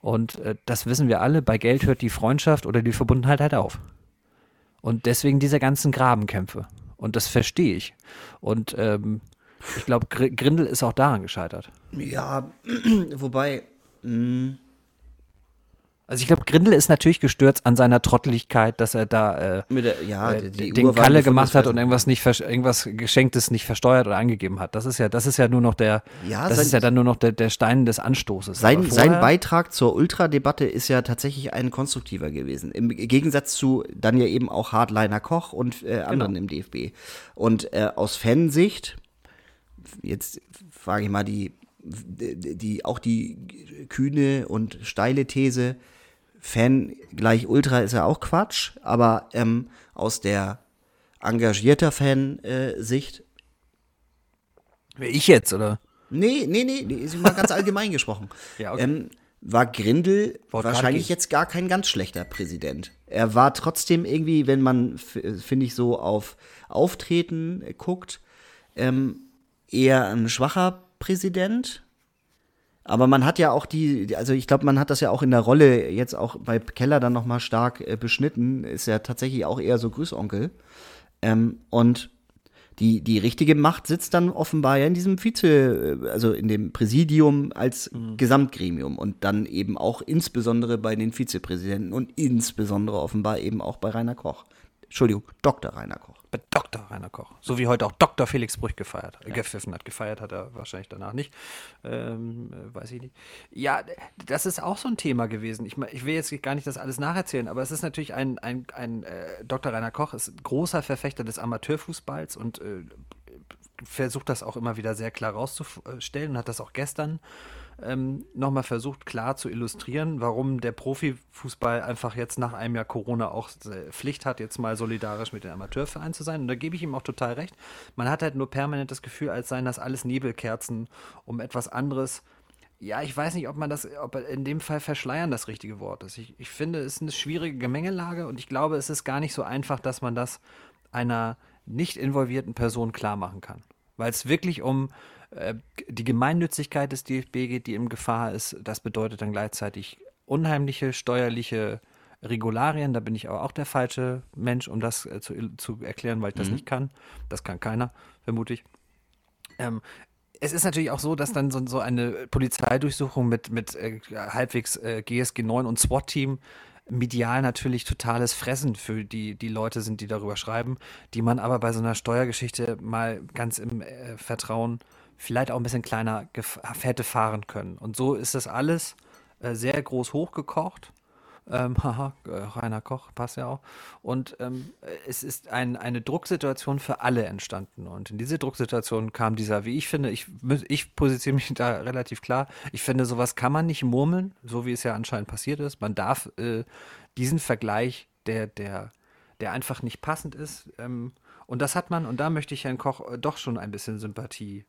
Und äh, das wissen wir alle, bei Geld hört die Freundschaft oder die Verbundenheit halt auf. Und deswegen diese ganzen Grabenkämpfe. Und das verstehe ich. Und ähm, ich glaube, Gr Grindel ist auch daran gescheitert. Ja, wobei. Mh hm, also ich glaube, Grindel ist natürlich gestürzt an seiner Trotteligkeit, dass er da äh, der, ja, äh, den Kalle gemacht hat und irgendwas nicht irgendwas Geschenktes nicht versteuert oder angegeben hat. Das ist ja, das ist ja nur noch der, ja, das sein, ist ja dann nur noch der, der Stein des Anstoßes. Sein, sein Beitrag zur Ultradebatte ist ja tatsächlich ein konstruktiver gewesen. Im Gegensatz zu dann ja eben auch Hardliner Koch und äh, anderen genau. im DFB. Und äh, aus Fansicht, jetzt frage ich mal die, die, die, auch die kühne und steile These, Fan gleich Ultra ist ja auch Quatsch, aber ähm, aus der engagierter Fan-Sicht. Äh, ich jetzt, oder? Nee, nee, nee, nee ist mal ganz allgemein gesprochen. Ja, okay. Ähm, war Grindel Wort wahrscheinlich jetzt gar kein ganz schlechter Präsident. Er war trotzdem irgendwie, wenn man, finde ich, so auf Auftreten guckt, ähm, eher ein schwacher Präsident. Aber man hat ja auch die, also ich glaube, man hat das ja auch in der Rolle jetzt auch bei Keller dann nochmal stark äh, beschnitten, ist ja tatsächlich auch eher so Grüßonkel. Ähm, und die, die richtige Macht sitzt dann offenbar ja in diesem Vize, äh, also in dem Präsidium als mhm. Gesamtgremium und dann eben auch insbesondere bei den Vizepräsidenten und insbesondere offenbar eben auch bei Rainer Koch. Entschuldigung, Dr. Rainer Koch. Bei Dr. Rainer Koch. So wie heute auch Dr. Felix Brüch gefeiert, ja. gepfiffen hat. Gefeiert hat er wahrscheinlich danach nicht. Ähm, äh, weiß ich nicht. Ja, das ist auch so ein Thema gewesen. Ich, ich will jetzt gar nicht das alles nacherzählen, aber es ist natürlich ein, ein, ein äh, Dr. Rainer Koch ist großer Verfechter des Amateurfußballs und äh, versucht das auch immer wieder sehr klar rauszustellen und hat das auch gestern ähm, nochmal versucht, klar zu illustrieren, warum der Profifußball einfach jetzt nach einem Jahr Corona auch Pflicht hat, jetzt mal solidarisch mit den Amateurvereinen zu sein. Und da gebe ich ihm auch total recht. Man hat halt nur permanent das Gefühl, als seien das alles Nebelkerzen, um etwas anderes ja, ich weiß nicht, ob man das, ob in dem Fall verschleiern das richtige Wort ist. Ich, ich finde, es ist eine schwierige Gemengelage und ich glaube, es ist gar nicht so einfach, dass man das einer nicht involvierten Person klar machen kann. Weil es wirklich um die Gemeinnützigkeit des DFB geht, die in Gefahr ist. Das bedeutet dann gleichzeitig unheimliche steuerliche Regularien. Da bin ich aber auch der falsche Mensch, um das äh, zu, zu erklären, weil ich das mhm. nicht kann. Das kann keiner, vermute ich. Ähm, es ist natürlich auch so, dass dann so, so eine Polizeidurchsuchung mit, mit äh, halbwegs äh, GSG 9 und SWAT-Team medial natürlich totales Fressen für die, die Leute sind, die darüber schreiben, die man aber bei so einer Steuergeschichte mal ganz im äh, Vertrauen vielleicht auch ein bisschen kleiner hätte fahren können. Und so ist das alles äh, sehr groß hochgekocht. Ähm, haha, äh, Rainer Koch, passt ja auch. Und ähm, es ist ein, eine Drucksituation für alle entstanden. Und in diese Drucksituation kam dieser, wie ich finde, ich, ich positioniere mich da relativ klar. Ich finde, sowas kann man nicht murmeln, so wie es ja anscheinend passiert ist. Man darf äh, diesen Vergleich, der, der, der einfach nicht passend ist, ähm, und das hat man, und da möchte ich Herrn Koch äh, doch schon ein bisschen Sympathie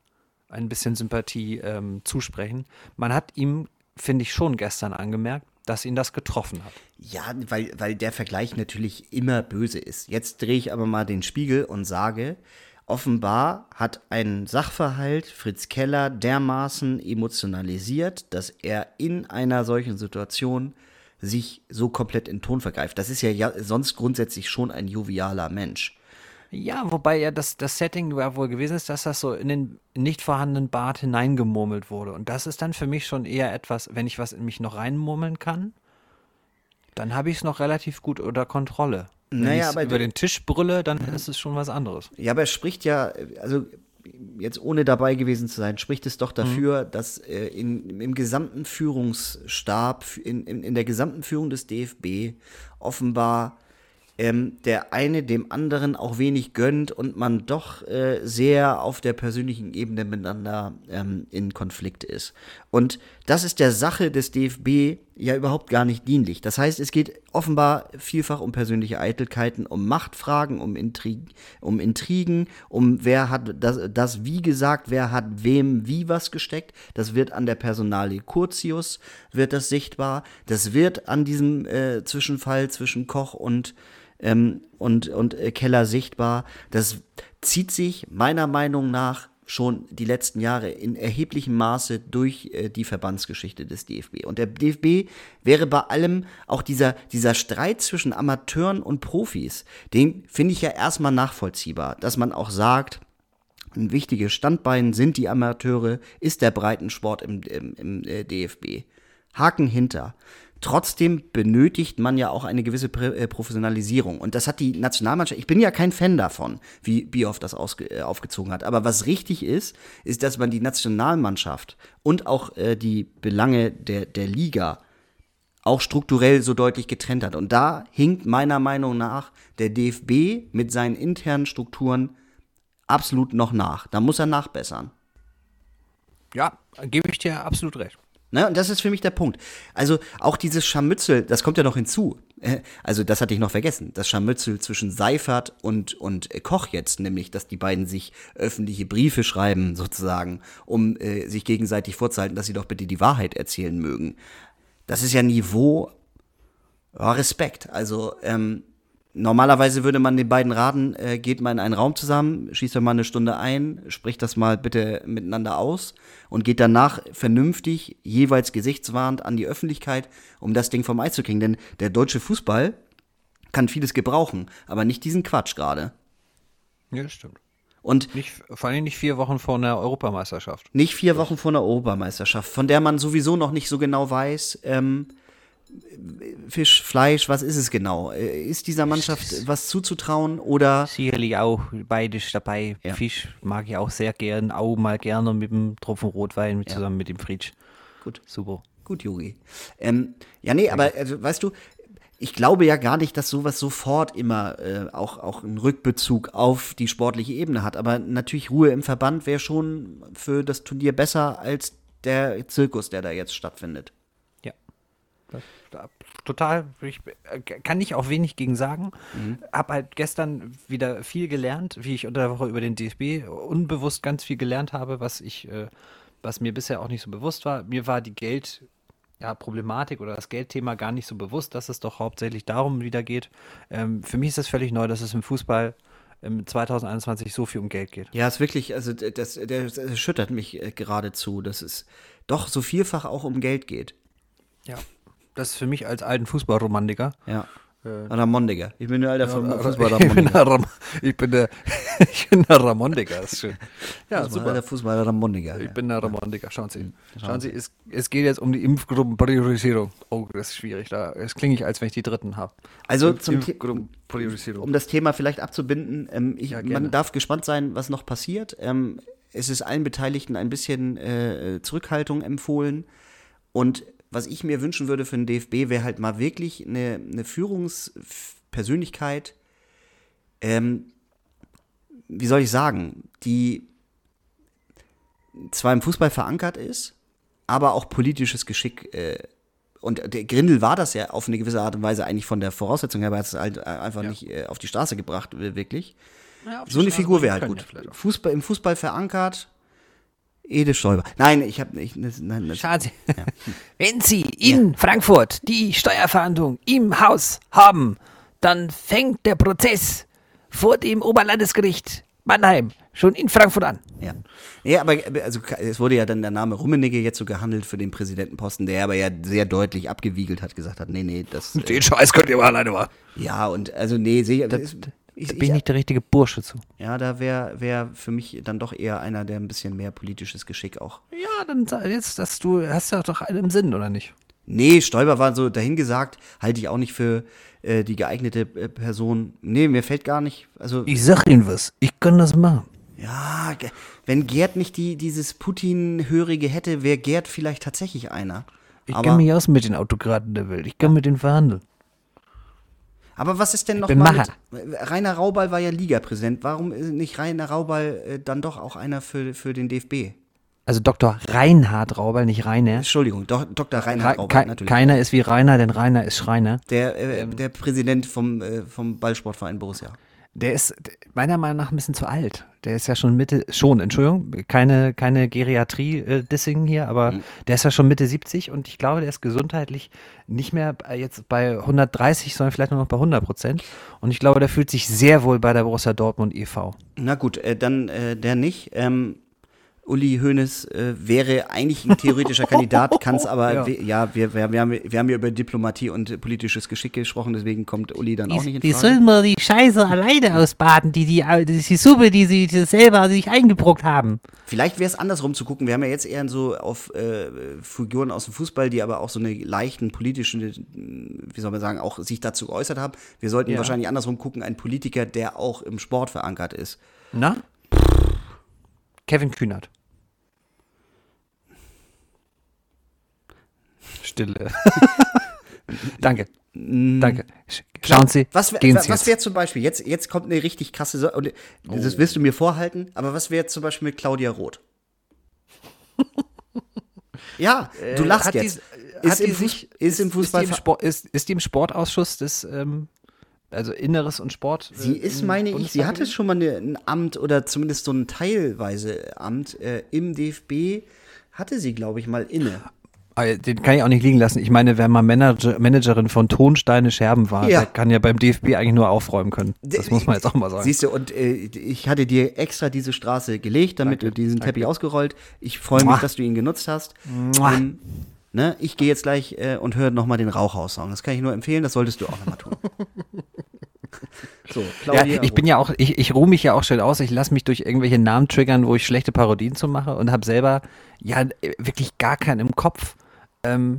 ein bisschen Sympathie ähm, zusprechen. Man hat ihm, finde ich, schon gestern angemerkt, dass ihn das getroffen hat. Ja, weil, weil der Vergleich natürlich immer böse ist. Jetzt drehe ich aber mal den Spiegel und sage, offenbar hat ein Sachverhalt Fritz Keller dermaßen emotionalisiert, dass er in einer solchen Situation sich so komplett in Ton vergreift. Das ist ja, ja sonst grundsätzlich schon ein jovialer Mensch. Ja, wobei ja das, das Setting ja wohl gewesen ist, dass das so in den nicht vorhandenen Bart hineingemurmelt wurde. Und das ist dann für mich schon eher etwas, wenn ich was in mich noch reinmurmeln kann, dann habe ich es noch relativ gut unter Kontrolle. Wenn naja, aber über den Tisch brülle, dann ist es schon was anderes. Ja, aber es spricht ja, also jetzt ohne dabei gewesen zu sein, spricht es doch dafür, mhm. dass äh, in, im gesamten Führungsstab, in, in, in der gesamten Führung des DFB offenbar ähm, der eine dem anderen auch wenig gönnt und man doch äh, sehr auf der persönlichen Ebene miteinander ähm, in Konflikt ist. Und das ist der Sache des DFB ja überhaupt gar nicht dienlich. Das heißt, es geht offenbar vielfach um persönliche Eitelkeiten, um Machtfragen, um, Intrig um Intrigen, um wer hat das, das wie gesagt, wer hat wem wie was gesteckt. Das wird an der Personalie Curtius, wird das sichtbar. Das wird an diesem äh, Zwischenfall zwischen Koch und ähm, und, und äh, Keller sichtbar. Das zieht sich meiner Meinung nach schon die letzten Jahre in erheblichem Maße durch äh, die Verbandsgeschichte des DFB. Und der DFB wäre bei allem auch dieser, dieser Streit zwischen Amateuren und Profis, den finde ich ja erstmal nachvollziehbar, dass man auch sagt, ein wichtiges Standbein sind die Amateure, ist der Breitensport im, im, im äh, DFB. Haken hinter. Trotzdem benötigt man ja auch eine gewisse äh, Professionalisierung. Und das hat die Nationalmannschaft, ich bin ja kein Fan davon, wie Bioff das äh, aufgezogen hat. Aber was richtig ist, ist, dass man die Nationalmannschaft und auch äh, die Belange der, der Liga auch strukturell so deutlich getrennt hat. Und da hinkt meiner Meinung nach der DFB mit seinen internen Strukturen absolut noch nach. Da muss er nachbessern. Ja, gebe ich dir absolut recht. Ne? Und das ist für mich der Punkt. Also auch dieses Scharmützel, das kommt ja noch hinzu. Äh, also das hatte ich noch vergessen. Das Scharmützel zwischen Seifert und, und Koch jetzt, nämlich, dass die beiden sich öffentliche Briefe schreiben, sozusagen, um äh, sich gegenseitig vorzuhalten, dass sie doch bitte die Wahrheit erzählen mögen. Das ist ja Niveau ja, Respekt. Also ähm, Normalerweise würde man den beiden raten, äh, geht mal in einen Raum zusammen, schießt mal eine Stunde ein, spricht das mal bitte miteinander aus und geht danach vernünftig, jeweils gesichtswahrend an die Öffentlichkeit, um das Ding vom Eis zu kriegen. Denn der deutsche Fußball kann vieles gebrauchen, aber nicht diesen Quatsch gerade. Ja, das stimmt. Und nicht, vor allem nicht vier Wochen vor einer Europameisterschaft. Nicht vier Wochen vor einer Europameisterschaft, von der man sowieso noch nicht so genau weiß, ähm, Fisch, Fleisch, was ist es genau? Äh, ist dieser Mannschaft was zuzutrauen oder? Sicherlich auch beides dabei. Ja. Fisch mag ich auch sehr gern, auch mal gerne mit dem Tropfen Rotwein mit, ja. zusammen mit dem Fritsch. Gut. Super. Gut, Yogi. Ähm, ja, nee, aber also, weißt du, ich glaube ja gar nicht, dass sowas sofort immer äh, auch, auch einen Rückbezug auf die sportliche Ebene hat. Aber natürlich Ruhe im Verband wäre schon für das Turnier besser als der Zirkus, der da jetzt stattfindet. Total, ich äh, kann ich auch wenig gegen sagen. Mhm. Hab halt gestern wieder viel gelernt, wie ich unter der Woche über den DFB unbewusst ganz viel gelernt habe, was ich, äh, was mir bisher auch nicht so bewusst war. Mir war die Geld, ja, Problematik oder das Geldthema gar nicht so bewusst, dass es doch hauptsächlich darum wieder geht. Ähm, für mich ist das völlig neu, dass es im Fußball im 2021 so viel um Geld geht. Ja, es ist wirklich, also das, das, das schüttert mich äh, geradezu, dass es doch so vielfach auch um Geld geht. Ja, das ist für mich als alten Fußballromantiker ja. Äh, Ramondiger. Ich bin der alter ja, Fußball Ramondiger. Ich bin der, ich bin der Ramondiger, ist schön. Ja, Fußball, super. Der Fußballer Ramondiger. Ich ja. bin der Ramondiger, schauen Sie. Schauen Sie, es, es geht jetzt um die Impfgruppenpriorisierung. Oh, das ist schwierig. Da, es klinge ich, als wenn ich die dritten habe. Also zum um das Thema vielleicht abzubinden, ähm, ich, ja, man darf gespannt sein, was noch passiert. Ähm, es ist allen Beteiligten ein bisschen äh, Zurückhaltung empfohlen. Und was ich mir wünschen würde für den DFB, wäre halt mal wirklich eine, eine Führungspersönlichkeit, ähm, wie soll ich sagen, die zwar im Fußball verankert ist, aber auch politisches Geschick. Äh, und der Grindel war das ja auf eine gewisse Art und Weise eigentlich von der Voraussetzung her, aber er hat es halt einfach ja. nicht äh, auf die Straße gebracht, wirklich. Ja, so eine Figur wäre halt gut. Fußball, Im Fußball verankert, Edith Stoiber. Nein, ich habe nicht. Nein, das, Schade. Ja. Wenn Sie in ja. Frankfurt die Steuerverhandlung im Haus haben, dann fängt der Prozess vor dem Oberlandesgericht Mannheim schon in Frankfurt an. Ja. Ja, aber also, es wurde ja dann der Name Rummenigge jetzt so gehandelt für den Präsidentenposten, der aber ja sehr deutlich abgewiegelt hat, gesagt hat, nee, nee, das. Den äh, Scheiß könnt ihr mal alleine machen. Ja, und also nee, sehe ich. Ich, da bin ich nicht der richtige Bursche zu. Ja, da wäre wär für mich dann doch eher einer, der ein bisschen mehr politisches Geschick auch. Ja, dann jetzt, dass du hast ja doch einen im Sinn, oder nicht? Nee, Stoiber war so dahingesagt, halte ich auch nicht für äh, die geeignete äh, Person. Nee, mir fällt gar nicht. Also, ich sag Ihnen was, ich kann das machen. Ja, wenn Gerd nicht die, dieses Putin-Hörige hätte, wäre Gerd vielleicht tatsächlich einer. Ich kenne mich aus mit den Autokraten der Welt. Ich kann mit denen verhandeln. Aber was ist denn noch mal mit, Rainer Raubal war ja Ligapräsident. Warum ist nicht Rainer Raubal äh, dann doch auch einer für, für den DFB? Also Dr. Reinhard Raubal, nicht Rainer. Entschuldigung, Do Dr. Reinhard Raubal, Ke natürlich. Keiner ist wie Rainer, denn Rainer ist Schreiner. Der, äh, ähm. der Präsident vom, äh, vom Ballsportverein Borussia. Der ist meiner Meinung nach ein bisschen zu alt. Der ist ja schon Mitte, schon, Entschuldigung, keine, keine Geriatrie-Dissing hier, aber mhm. der ist ja schon Mitte 70 und ich glaube, der ist gesundheitlich nicht mehr jetzt bei 130, sondern vielleicht nur noch bei 100 Prozent. Und ich glaube, der fühlt sich sehr wohl bei der Borussia Dortmund e.V. Na gut, äh, dann äh, der nicht. Ähm, Uli Hoeneß äh, wäre eigentlich ein theoretischer Kandidat, kann es aber, ja, ja wir, wir, wir, haben, wir haben ja über Diplomatie und politisches Geschick gesprochen, deswegen kommt Uli dann auch nicht in Frage. Die sollen mal die Scheiße alleine ausbaden, die, die, die, die Suppe, die sie selber sich eingebrockt haben. Vielleicht wäre es andersrum zu gucken. Wir haben ja jetzt eher so auf äh, Figuren aus dem Fußball, die aber auch so eine leichten politischen, wie soll man sagen, auch sich dazu geäußert haben. Wir sollten ja. wahrscheinlich andersrum gucken, ein Politiker, der auch im Sport verankert ist. Na? Kevin Kühnert. Stille. Danke. Mm. Danke. Schauen Sie. Was, was wäre zum Beispiel, jetzt, jetzt kommt eine richtig krasse, und das oh. wirst du mir vorhalten, aber was wäre zum Beispiel mit Claudia Roth? ja, du äh, lachst äh, jetzt. Die, ist, im sich, ist, im Fußball. Ist die im, Sport, ist, ist die im Sportausschuss des ähm, also Inneres und Sport. Sie äh, ist, meine ich, sie hatte schon mal eine, ein Amt oder zumindest so ein teilweise Amt äh, im DFB, hatte sie, glaube ich, mal inne. Ah, den kann ich auch nicht liegen lassen. Ich meine, wer mal Manager, Managerin von Tonsteine Scherben war, ja. der kann ja beim DFB eigentlich nur aufräumen können. Das muss man jetzt auch mal sagen. Siehst du, und äh, ich hatte dir extra diese Straße gelegt, damit Danke. du diesen Teppich Danke. ausgerollt. Ich freue mich, dass du ihn genutzt hast. Ähm, ne, ich gehe jetzt gleich äh, und höre nochmal den Rauchhaus-Song. Das kann ich nur empfehlen, das solltest du auch nochmal tun. So, Claudia, ja, ich bin ja auch, ich, ich ruhe mich ja auch schön aus. Ich lasse mich durch irgendwelche Namen triggern, wo ich schlechte Parodien zu mache und habe selber ja wirklich gar keinen im Kopf. Ähm,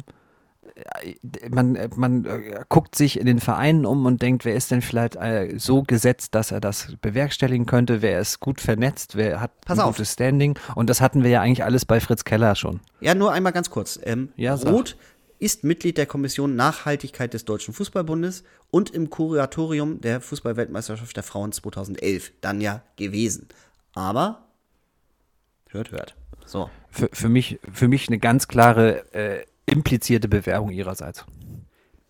man, man äh, guckt sich in den Vereinen um und denkt, wer ist denn vielleicht äh, so gesetzt, dass er das bewerkstelligen könnte, wer ist gut vernetzt, wer hat Pass ein auf. gutes Standing und das hatten wir ja eigentlich alles bei Fritz Keller schon. Ja, nur einmal ganz kurz. Ähm, ja, Roth ist Mitglied der Kommission Nachhaltigkeit des Deutschen Fußballbundes und im Kuratorium der Fußballweltmeisterschaft der Frauen 2011 dann ja gewesen. Aber hört, hört. So. Für, für, mich, für mich eine ganz klare äh, implizierte Bewerbung ihrerseits.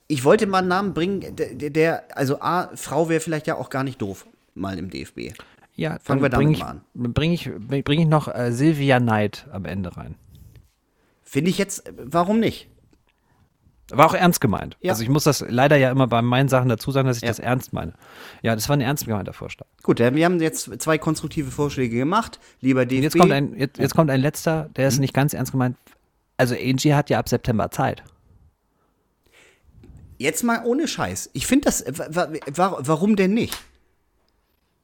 Ich wollte mal einen Namen bringen, der, der also A, Frau wäre vielleicht ja auch gar nicht doof, mal im DFB. Ja, fangen wir damit bring ich, mal an. Bringe ich, bring ich noch äh, Silvia Neid am Ende rein. Finde ich jetzt, warum nicht? War auch ernst gemeint. Ja. Also ich muss das leider ja immer bei meinen Sachen dazu sagen, dass ich ja. das ernst meine. Ja, das war ein ernst gemeinter Vorschlag. Gut, wir haben jetzt zwei konstruktive Vorschläge gemacht. Lieber DFB. Jetzt kommt ein, jetzt, jetzt kommt ein letzter, der ist mhm. nicht ganz ernst gemeint. Also Angie hat ja ab September Zeit. Jetzt mal ohne Scheiß. Ich finde das, warum denn nicht?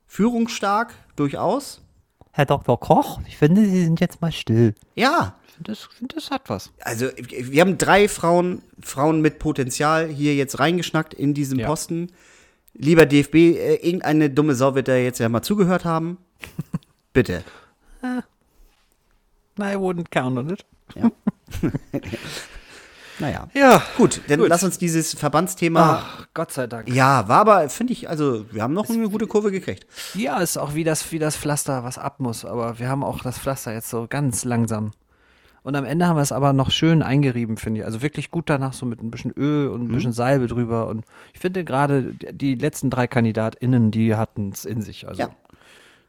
Führungsstark, durchaus. Herr Dr. Koch, ich finde, Sie sind jetzt mal still. Ja, das, find, das hat was. Also, wir haben drei Frauen, Frauen mit Potenzial hier jetzt reingeschnackt in diesem ja. Posten. Lieber DFB, äh, irgendeine dumme Sau wird da jetzt ja mal zugehört haben. Bitte. I wouldn't count on it. Ja. naja. Ja. Gut, dann gut. lass uns dieses Verbandsthema. Ach, Gott sei Dank. Ja, war aber, finde ich, also, wir haben noch eine gute Kurve gekriegt. Ja, ist auch wie das, wie das Pflaster, was ab muss. Aber wir haben auch das Pflaster jetzt so ganz langsam und am Ende haben wir es aber noch schön eingerieben, finde ich. Also wirklich gut danach, so mit ein bisschen Öl und ein mhm. bisschen Salbe drüber. Und ich finde gerade die letzten drei KandidatInnen, die hatten es in sich. Also ja.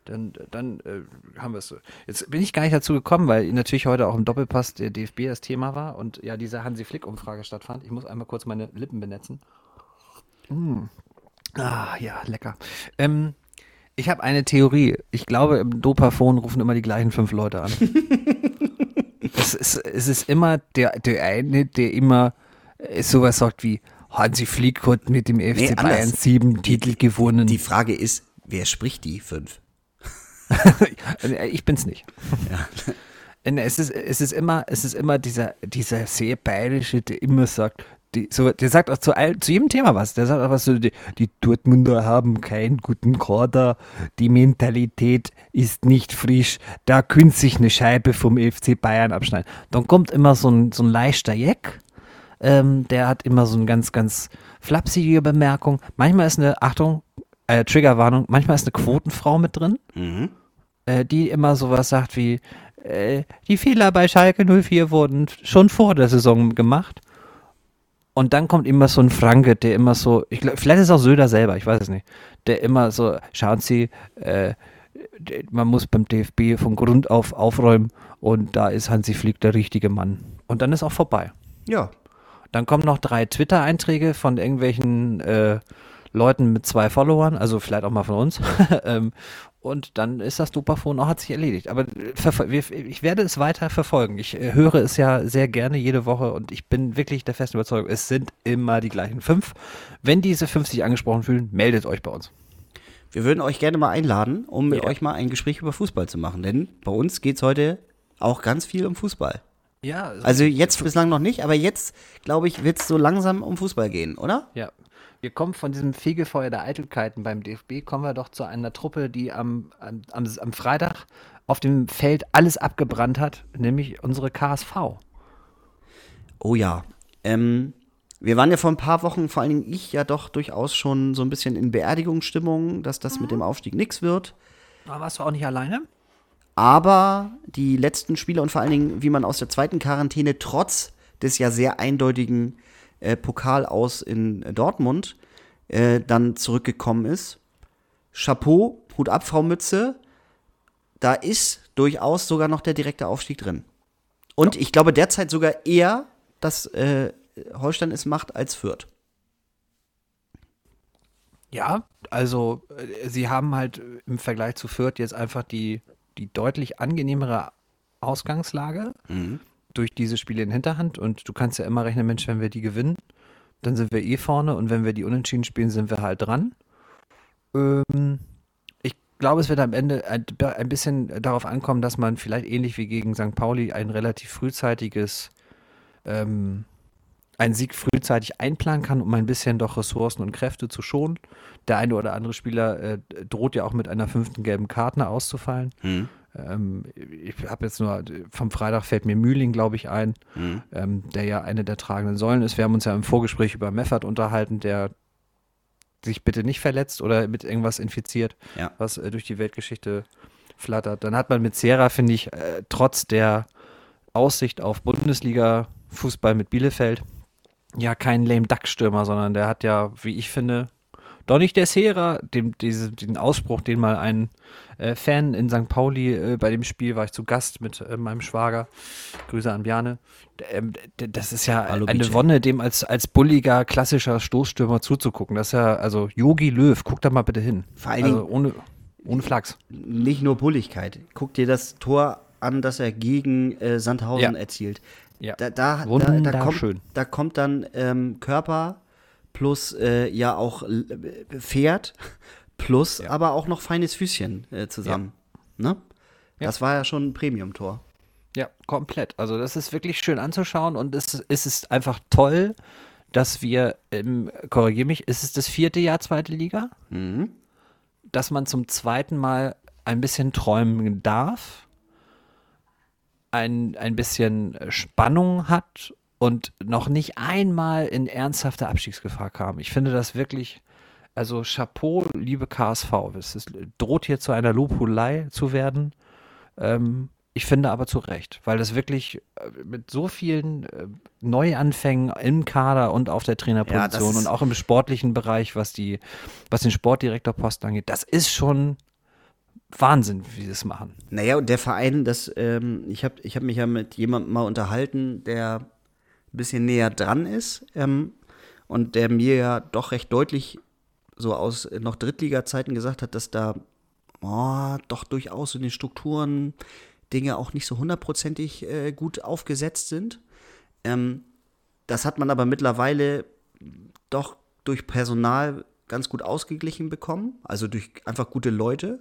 Dann, dann äh, haben wir es so. Jetzt bin ich gar nicht dazu gekommen, weil natürlich heute auch im Doppelpass der DFB das Thema war und ja diese Hansi Flick-Umfrage stattfand. Ich muss einmal kurz meine Lippen benetzen. Mm. Ah, ja, lecker. Ähm, ich habe eine Theorie. Ich glaube, im Dopafon rufen immer die gleichen fünf Leute an. es, ist, es ist immer der, der eine, der immer äh, sowas sagt wie Hansi Flick hat mit dem FC nee, Bayern sieben Titel gewonnen. Die Frage ist, wer spricht die fünf? ich bin's nicht. Ja. Es ist, es ist immer, es ist immer dieser, dieser sehr bayerische, der immer sagt, die, so, der sagt auch zu, all, zu jedem Thema was. Der sagt auch was so, die, die Dortmunder haben keinen guten Kader, die Mentalität ist nicht frisch, da könnte sich eine Scheibe vom FC Bayern abschneiden. Dann kommt immer so ein, so ein leichter Jeck, ähm, der hat immer so eine ganz, ganz flapsige Bemerkung. Manchmal ist eine, Achtung, äh, Triggerwarnung, manchmal ist eine Quotenfrau mit drin, mhm. äh, die immer sowas sagt wie, äh, die Fehler bei Schalke 04 wurden schon vor der Saison gemacht. Und dann kommt immer so ein Franke, der immer so, ich glaub, vielleicht ist es auch Söder selber, ich weiß es nicht, der immer so, schauen Sie, äh, man muss beim DFB von Grund auf aufräumen und da ist Hansi Flick der richtige Mann. Und dann ist auch vorbei. Ja. Dann kommen noch drei Twitter-Einträge von irgendwelchen äh, Leuten mit zwei Followern, also vielleicht auch mal von uns. ähm, und dann ist das Dupaphon auch hat sich erledigt. Aber ich werde es weiter verfolgen. Ich äh, höre es ja sehr gerne jede Woche und ich bin wirklich der festen Überzeugung, es sind immer die gleichen fünf. Wenn diese fünf sich angesprochen fühlen, meldet euch bei uns. Wir würden euch gerne mal einladen, um mit ja. euch mal ein Gespräch über Fußball zu machen, denn bei uns geht es heute auch ganz viel um Fußball. Ja. Also, also jetzt bislang noch nicht, aber jetzt, glaube ich, wird es so langsam um Fußball gehen, oder? Ja, wir kommen von diesem Fegefeuer der Eitelkeiten beim DFB, kommen wir doch zu einer Truppe, die am, am, am Freitag auf dem Feld alles abgebrannt hat, nämlich unsere KSV. Oh ja. Ähm, wir waren ja vor ein paar Wochen, vor allen Dingen ich, ja doch durchaus schon so ein bisschen in Beerdigungsstimmung, dass das mhm. mit dem Aufstieg nichts wird. Aber warst du auch nicht alleine? Aber die letzten Spiele und vor allen Dingen, wie man aus der zweiten Quarantäne trotz des ja sehr eindeutigen äh, Pokal aus in Dortmund äh, dann zurückgekommen ist. Chapeau, Hut ab, Frau Mütze. Da ist durchaus sogar noch der direkte Aufstieg drin. Und ja. ich glaube derzeit sogar eher, dass äh, Holstein es macht als Fürth. Ja, also äh, sie haben halt im Vergleich zu Fürth jetzt einfach die, die deutlich angenehmere Ausgangslage. Mhm durch diese Spiele in Hinterhand und du kannst ja immer rechnen, Mensch, wenn wir die gewinnen, dann sind wir eh vorne und wenn wir die unentschieden spielen, sind wir halt dran. Ähm, ich glaube, es wird am Ende ein, ein, bisschen darauf ankommen, dass man vielleicht ähnlich wie gegen St. Pauli ein relativ frühzeitiges, ähm, einen Sieg frühzeitig einplanen kann, um ein bisschen doch Ressourcen und Kräfte zu schonen. Der eine oder andere Spieler äh, droht ja auch mit einer fünften gelben Karte auszufallen. Mhm. Ähm, ich habe jetzt nur, vom Freitag fällt mir Mühling, glaube ich, ein, mhm. ähm, der ja eine der tragenden Säulen ist. Wir haben uns ja im Vorgespräch über Meffert unterhalten, der sich bitte nicht verletzt oder mit irgendwas infiziert, ja. was äh, durch die Weltgeschichte flattert. Dann hat man mit Sierra, finde ich, äh, trotz der Aussicht auf Bundesliga-Fußball mit Bielefeld, ja keinen lame Duck-Stürmer, sondern der hat ja, wie ich finde, doch nicht der Sierra, dem, diese, den Ausspruch, den mal ein äh, Fan in St. Pauli äh, bei dem Spiel war ich zu Gast mit äh, meinem Schwager. Grüße an Bjane. Ähm, das ist ja Hallo, eine Bice. Wonne, dem als, als bulliger, klassischer Stoßstürmer zuzugucken. Das ist ja, also Yogi Löw, guck da mal bitte hin. Vor allen also ohne, ohne Flachs. Nicht nur Bulligkeit. Guck dir das Tor an, das er gegen äh, Sandhausen ja. erzielt. Ja. Da, da, da, da, kommt, da kommt dann ähm, Körper plus äh, ja auch äh, Pferd plus ja. aber auch noch feines Füßchen äh, zusammen. Ja. Ne? Das war ja schon ein Premium-Tor. Ja, komplett. Also das ist wirklich schön anzuschauen und es, es ist einfach toll, dass wir, ähm, korrigiere mich, ist es das vierte Jahr zweite Liga? Mhm. Dass man zum zweiten Mal ein bisschen träumen darf, ein, ein bisschen Spannung hat und noch nicht einmal in ernsthafte Abstiegsgefahr kam. Ich finde das wirklich also Chapeau, liebe KSV. Es droht hier zu einer Lobhudelei zu werden. Ähm, ich finde aber zu Recht, weil das wirklich äh, mit so vielen äh, Neuanfängen im Kader und auf der Trainerposition ja, und auch im sportlichen Bereich, was die, was den Sportdirektorposten angeht, das ist schon Wahnsinn, wie sie es machen. Naja, und der Verein, das, ähm, ich habe ich hab mich ja mit jemandem mal unterhalten, der ein bisschen näher dran ist ähm, und der mir ja doch recht deutlich so aus noch Drittliga-Zeiten gesagt hat, dass da oh, doch durchaus in den Strukturen Dinge auch nicht so hundertprozentig äh, gut aufgesetzt sind. Ähm, das hat man aber mittlerweile doch durch Personal ganz gut ausgeglichen bekommen, also durch einfach gute Leute.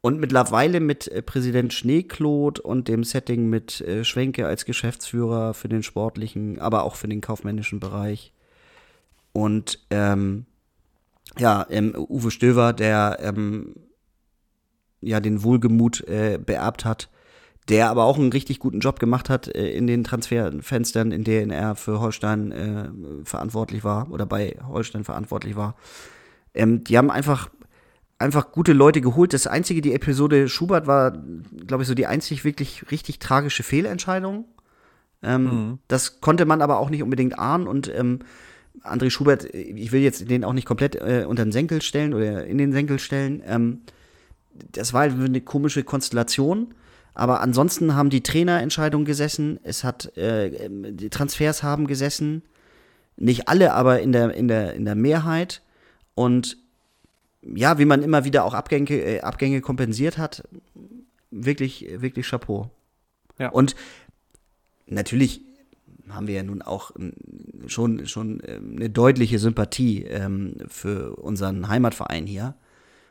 Und mittlerweile mit äh, Präsident Schneeklot und dem Setting mit äh, Schwenke als Geschäftsführer für den sportlichen, aber auch für den kaufmännischen Bereich. Und ähm, ja, ähm, Uwe Stöver, der ähm, ja den Wohlgemut äh, beerbt hat, der aber auch einen richtig guten Job gemacht hat äh, in den Transferfenstern, in denen er für Holstein äh, verantwortlich war oder bei Holstein verantwortlich war. Ähm, die haben einfach einfach gute Leute geholt. Das einzige, die Episode Schubert war, glaube ich, so die einzig wirklich richtig tragische Fehlentscheidung. Ähm, mhm. Das konnte man aber auch nicht unbedingt ahnen und ähm, André Schubert, ich will jetzt den auch nicht komplett äh, unter den Senkel stellen oder in den Senkel stellen. Ähm, das war halt eine komische Konstellation. Aber ansonsten haben die Trainerentscheidungen gesessen, es hat, äh, die Transfers haben gesessen. Nicht alle, aber in der, in der, in der Mehrheit. Und ja, wie man immer wieder auch Abgänge, äh, Abgänge kompensiert hat, wirklich, wirklich Chapeau. Ja. Und natürlich haben wir ja nun auch schon, schon ähm, eine deutliche Sympathie ähm, für unseren Heimatverein hier.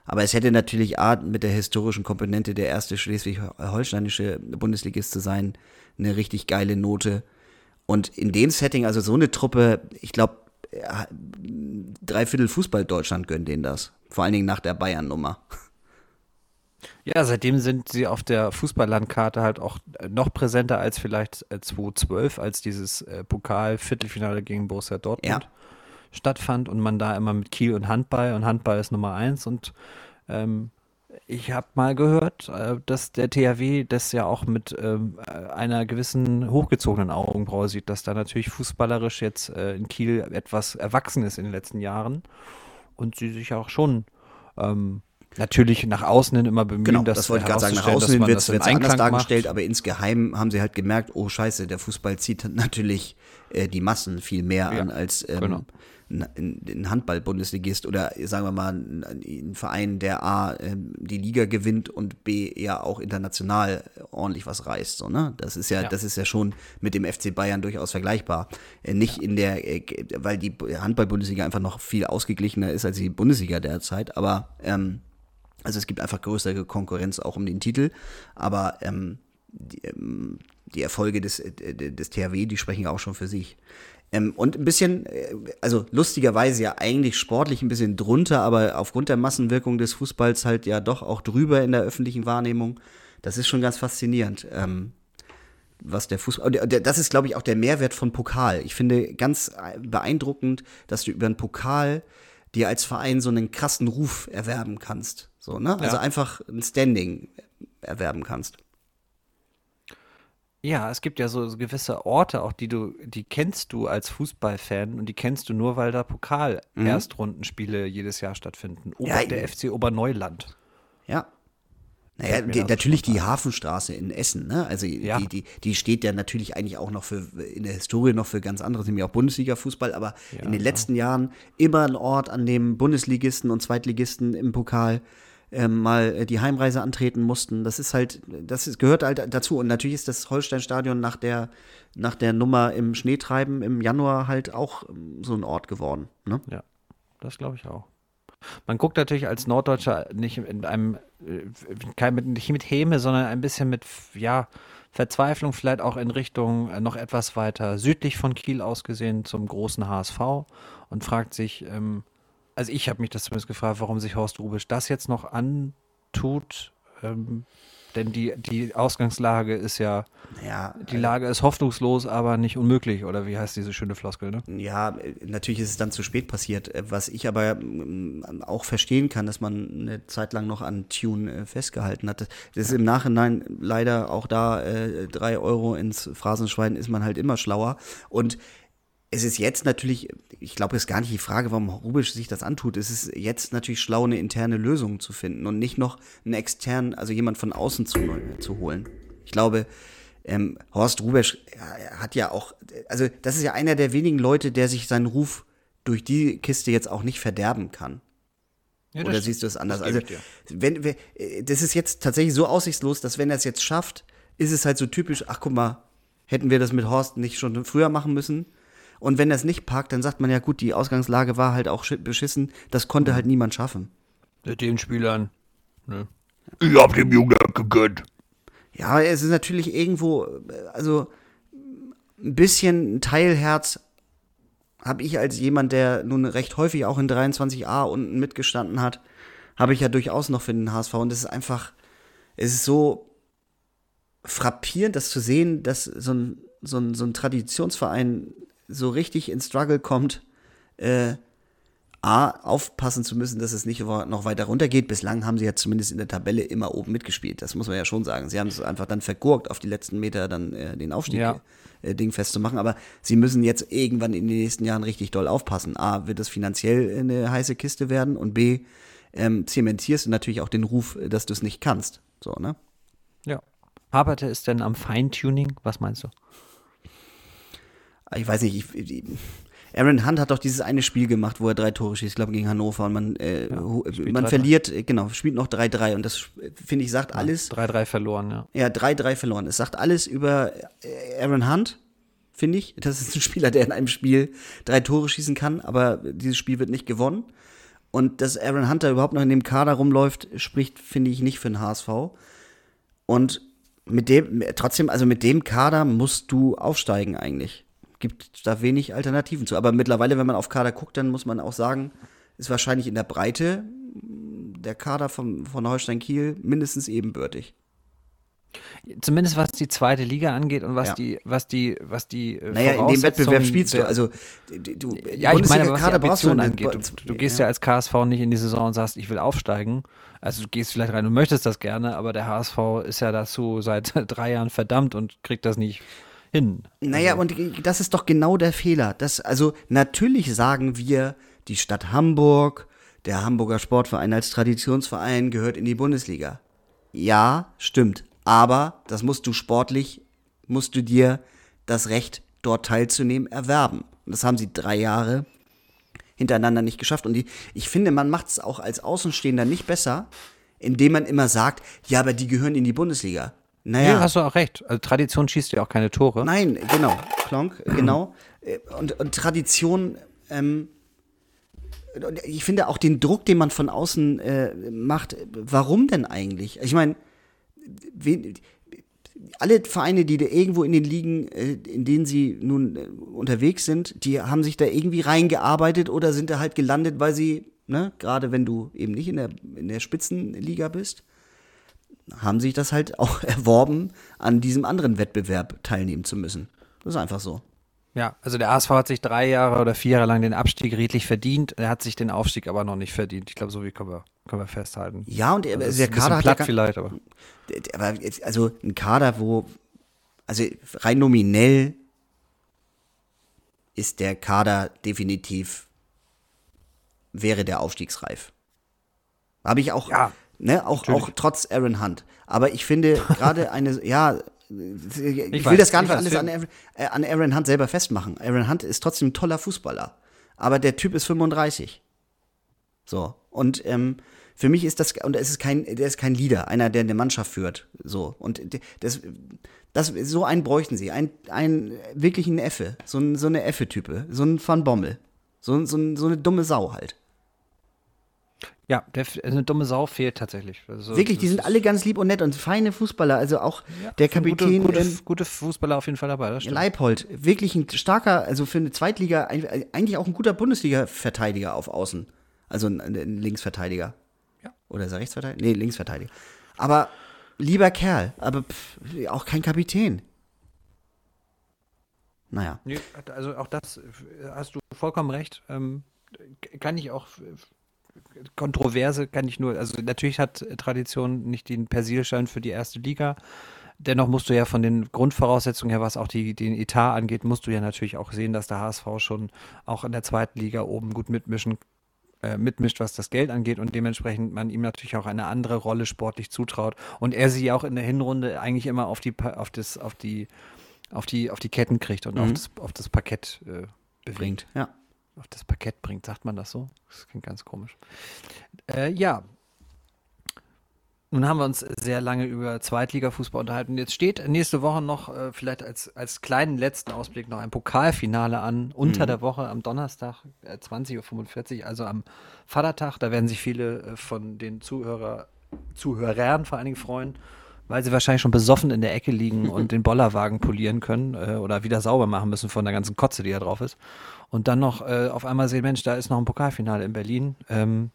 Aber es hätte natürlich A, mit der historischen Komponente der erste schleswig-holsteinische Bundesligist zu sein, eine richtig geile Note. Und in dem Setting, also so eine Truppe, ich glaube, dreiviertel Fußball Deutschland gönnt denen das. Vor allen Dingen nach der Bayern-Nummer. Ja, seitdem sind sie auf der Fußballlandkarte halt auch noch präsenter als vielleicht 2012, äh, als dieses äh, Pokal-Viertelfinale gegen Borussia Dortmund ja. stattfand und man da immer mit Kiel und Handball und Handball ist Nummer eins und ähm, ich habe mal gehört, äh, dass der THW das ja auch mit ähm, einer gewissen hochgezogenen Augenbraue sieht, dass da natürlich fußballerisch jetzt äh, in Kiel etwas erwachsen ist in den letzten Jahren und sie sich auch schon ähm, natürlich nach außen hin immer bemühen, genau, dass das wollte ich gerade sagen, nach außen hin wird es anders dargestellt, macht. aber insgeheim haben sie halt gemerkt, oh scheiße, der Fußball zieht natürlich äh, die Massen viel mehr ja, an als ähm, genau. ein, ein Handball-Bundesligist oder sagen wir mal ein, ein Verein, der A äh, die Liga gewinnt und B ja auch international ordentlich was reißt. So, ne? Das ist ja, ja. das ist ja schon mit dem FC Bayern durchaus vergleichbar. Äh, nicht ja. in der, äh, weil die Handball-Bundesliga einfach noch viel ausgeglichener ist als die Bundesliga derzeit, aber ähm, also es gibt einfach größere Konkurrenz auch um den Titel, aber ähm, die, ähm, die, Erfolge des, äh, des THW, die sprechen auch schon für sich. Ähm, und ein bisschen, äh, also lustigerweise ja eigentlich sportlich ein bisschen drunter, aber aufgrund der Massenwirkung des Fußballs halt ja doch auch drüber in der öffentlichen Wahrnehmung. Das ist schon ganz faszinierend. Ähm, was der Fußball. Das ist, glaube ich, auch der Mehrwert von Pokal. Ich finde ganz beeindruckend, dass du über einen Pokal dir als Verein so einen krassen Ruf erwerben kannst. So, ne? Also ja. einfach ein Standing erwerben kannst. Ja, es gibt ja so, gewisse Orte, auch die du, die kennst du als Fußballfan und die kennst du nur, weil da Pokal-Erstrundenspiele mhm. jedes Jahr stattfinden. Ober, ja, der FC Oberneuland. Ja, naja, die, natürlich die Hafenstraße in Essen, ne? Also ja. die, die, die steht ja natürlich eigentlich auch noch für in der Historie noch für ganz andere, nämlich auch Bundesliga-Fußball, aber ja, in den letzten ja. Jahren immer ein Ort, an dem Bundesligisten und Zweitligisten im Pokal ähm, mal äh, die Heimreise antreten mussten. Das ist halt, das ist, gehört halt dazu. Und natürlich ist das Holstein-Stadion nach der, nach der Nummer im Schneetreiben im Januar halt auch ähm, so ein Ort geworden. Ne? Ja, das glaube ich auch. Man guckt natürlich als Norddeutscher nicht in einem, äh, kein, nicht mit Häme, sondern ein bisschen mit, ja, Verzweiflung vielleicht auch in Richtung äh, noch etwas weiter südlich von Kiel ausgesehen zum großen HSV und fragt sich, ähm, also ich habe mich das zumindest gefragt, warum sich Horst Rubisch das jetzt noch antut, ähm, denn die, die Ausgangslage ist ja, ja die also Lage ist hoffnungslos, aber nicht unmöglich, oder wie heißt diese schöne Floskel, ne? Ja, natürlich ist es dann zu spät passiert. Was ich aber mm, auch verstehen kann, dass man eine Zeit lang noch an Tune äh, festgehalten hat. Das ist im Nachhinein leider auch da äh, drei Euro ins Phrasenschwein ist man halt immer schlauer. Und es ist jetzt natürlich, ich glaube, es ist gar nicht die Frage, warum Rubisch sich das antut. Es ist jetzt natürlich schlau, eine interne Lösung zu finden und nicht noch einen externen, also jemand von außen zu, zu holen. Ich glaube, ähm, Horst Rubisch hat ja auch, also das ist ja einer der wenigen Leute, der sich seinen Ruf durch die Kiste jetzt auch nicht verderben kann. Ja, Oder siehst du es anders? Also, wenn, wenn, äh, das ist jetzt tatsächlich so aussichtslos, dass wenn er es jetzt schafft, ist es halt so typisch, ach guck mal, hätten wir das mit Horst nicht schon früher machen müssen? Und wenn es nicht packt, dann sagt man ja, gut, die Ausgangslage war halt auch beschissen. Das konnte halt niemand schaffen. Mit den Spielern. Ne? Ich hab dem Jungen gegönnt. Ja, es ist natürlich irgendwo, also ein bisschen Teilherz habe ich als jemand, der nun recht häufig auch in 23a unten mitgestanden hat, habe ich ja durchaus noch für den HSV. Und es ist einfach, es ist so frappierend, das zu sehen, dass so ein, so ein, so ein Traditionsverein so richtig in Struggle kommt, äh, A, aufpassen zu müssen, dass es nicht noch weiter runtergeht. Bislang haben sie ja zumindest in der Tabelle immer oben mitgespielt. Das muss man ja schon sagen. Sie haben es einfach dann vergurkt, auf die letzten Meter dann äh, den Aufstieg ja. äh, Ding festzumachen. Aber sie müssen jetzt irgendwann in den nächsten Jahren richtig doll aufpassen. A, wird es finanziell eine heiße Kiste werden und B, ähm, zementierst du natürlich auch den Ruf, dass du es nicht kannst. So, ne? Ja. Haperte es denn am Feintuning? Was meinst du? Ich weiß nicht, ich, Aaron Hunt hat doch dieses eine Spiel gemacht, wo er drei Tore schießt, ich glaube gegen Hannover und man, äh, ja, man verliert, äh, genau, spielt noch 3-3 und das finde ich sagt alles. 3-3 verloren, ja. Ja, 3-3 verloren. Es sagt alles über äh, Aaron Hunt, finde ich. Das ist ein Spieler, der in einem Spiel drei Tore schießen kann, aber dieses Spiel wird nicht gewonnen. Und dass Aaron Hunter überhaupt noch in dem Kader rumläuft, spricht, finde ich, nicht für den HSV. Und mit dem, trotzdem, also mit dem Kader musst du aufsteigen eigentlich gibt da wenig Alternativen zu. Aber mittlerweile, wenn man auf Kader guckt, dann muss man auch sagen, ist wahrscheinlich in der Breite der Kader von, von Holstein Kiel mindestens ebenbürtig. Zumindest was die zweite Liga angeht und was ja. die, was die, was die. Äh, naja, in dem Wettbewerb spielst du. Also du, ja, ich meine, was die Ambition angeht. Du, du gehst ja. ja als KSV nicht in die Saison und sagst, ich will aufsteigen. Also du gehst vielleicht rein, du möchtest das gerne, aber der HSV ist ja dazu seit drei Jahren verdammt und kriegt das nicht hin. Naja, also. und das ist doch genau der Fehler. Das, also natürlich sagen wir, die Stadt Hamburg, der Hamburger Sportverein als Traditionsverein gehört in die Bundesliga. Ja, stimmt. Aber das musst du sportlich, musst du dir das Recht, dort teilzunehmen, erwerben. Und das haben sie drei Jahre hintereinander nicht geschafft. Und die, ich finde, man macht es auch als Außenstehender nicht besser, indem man immer sagt, ja, aber die gehören in die Bundesliga. Naja. Ja, hast du auch recht. Also Tradition schießt ja auch keine Tore. Nein, genau. Klonk, genau. Äh, und, und Tradition, ähm, ich finde auch den Druck, den man von außen äh, macht, warum denn eigentlich? Ich meine, alle Vereine, die da irgendwo in den Ligen, äh, in denen sie nun äh, unterwegs sind, die haben sich da irgendwie reingearbeitet oder sind da halt gelandet, weil sie, ne, gerade wenn du eben nicht in der, in der Spitzenliga bist, haben sich das halt auch erworben, an diesem anderen Wettbewerb teilnehmen zu müssen. Das ist einfach so. Ja, also der ASV hat sich drei Jahre oder vier Jahre lang den Abstieg redlich verdient. Er hat sich den Aufstieg aber noch nicht verdient. Ich glaube, so wie können wir, können wir festhalten. Ja, und er, Also der Kader hat platt ja, vielleicht, aber aber also ein Kader, wo, also rein nominell ist der Kader definitiv, wäre der aufstiegsreif. Habe ich auch, Ja, ne, auch, natürlich. auch trotz Aaron Hunt. Aber ich finde gerade eine, ja, ich, will weiß, das gar ich nicht alles an, Aaron- äh, an Aaron Hunt selber festmachen. Aaron Hunt ist trotzdem ein toller Fußballer. Aber der Typ ist 35. So. Und ähm, für mich ist das, und es ist kein, der ist kein Leader, einer, der eine Mannschaft führt. So. Und das, das, so einen bräuchten sie. Ein, ein wirklich ein Effe. So, ein, so eine Effe-Type. So ein Van Bommel. So, so, ein- so eine dumme Sau halt. Ja, der, eine dumme Sau fehlt tatsächlich. Also, Wirklich, die sind alle ganz lieb und nett und feine Fußballer. Also auch der sind Kapitän Gute, gute, gute Fußballer auf jeden Fall dabei. Das stimmt. Leipold. Wirklich ein starker, also für eine Zweitliga, eigentlich auch ein guter Bundesliga-Verteidiger auf Außen. Also ein, ein Linksverteidiger. Ja. Oder ist er Rechtsverteidiger? Nee, Linksverteidiger. Aber lieber Kerl, aber pff, auch kein Kapitän. Naja. Nee, also auch das äh, hast du vollkommen recht. Ähm, kann ich auch äh, Kontroverse kann ich nur, also natürlich hat Tradition nicht den Persilschein für die erste Liga. Dennoch musst du ja von den Grundvoraussetzungen her, was auch die, den Etat angeht, musst du ja natürlich auch sehen, dass der HSV schon auch in der zweiten Liga oben gut mitmischen, äh, mitmischt, was das Geld angeht und dementsprechend man ihm natürlich auch eine andere Rolle sportlich zutraut und er sie auch in der Hinrunde eigentlich immer auf die, auf das, auf die, auf die, auf die Ketten kriegt und auf, das, auf das Parkett äh, bewegt Bringt. Ja. Auf das Parkett bringt. Sagt man das so? Das klingt ganz komisch. Äh, ja. Nun haben wir uns sehr lange über Zweitligafußball unterhalten. Jetzt steht nächste Woche noch äh, vielleicht als, als kleinen letzten Ausblick noch ein Pokalfinale an, unter der Woche am Donnerstag äh, 20.45 Uhr, also am Vatertag. Da werden sich viele äh, von den Zuhörer, Zuhörern vor allen Dingen freuen, weil sie wahrscheinlich schon besoffen in der Ecke liegen und den Bollerwagen polieren können äh, oder wieder sauber machen müssen von der ganzen Kotze, die da drauf ist. Und dann noch äh, auf einmal sehen, Mensch, da ist noch ein Pokalfinale in Berlin. Ähm,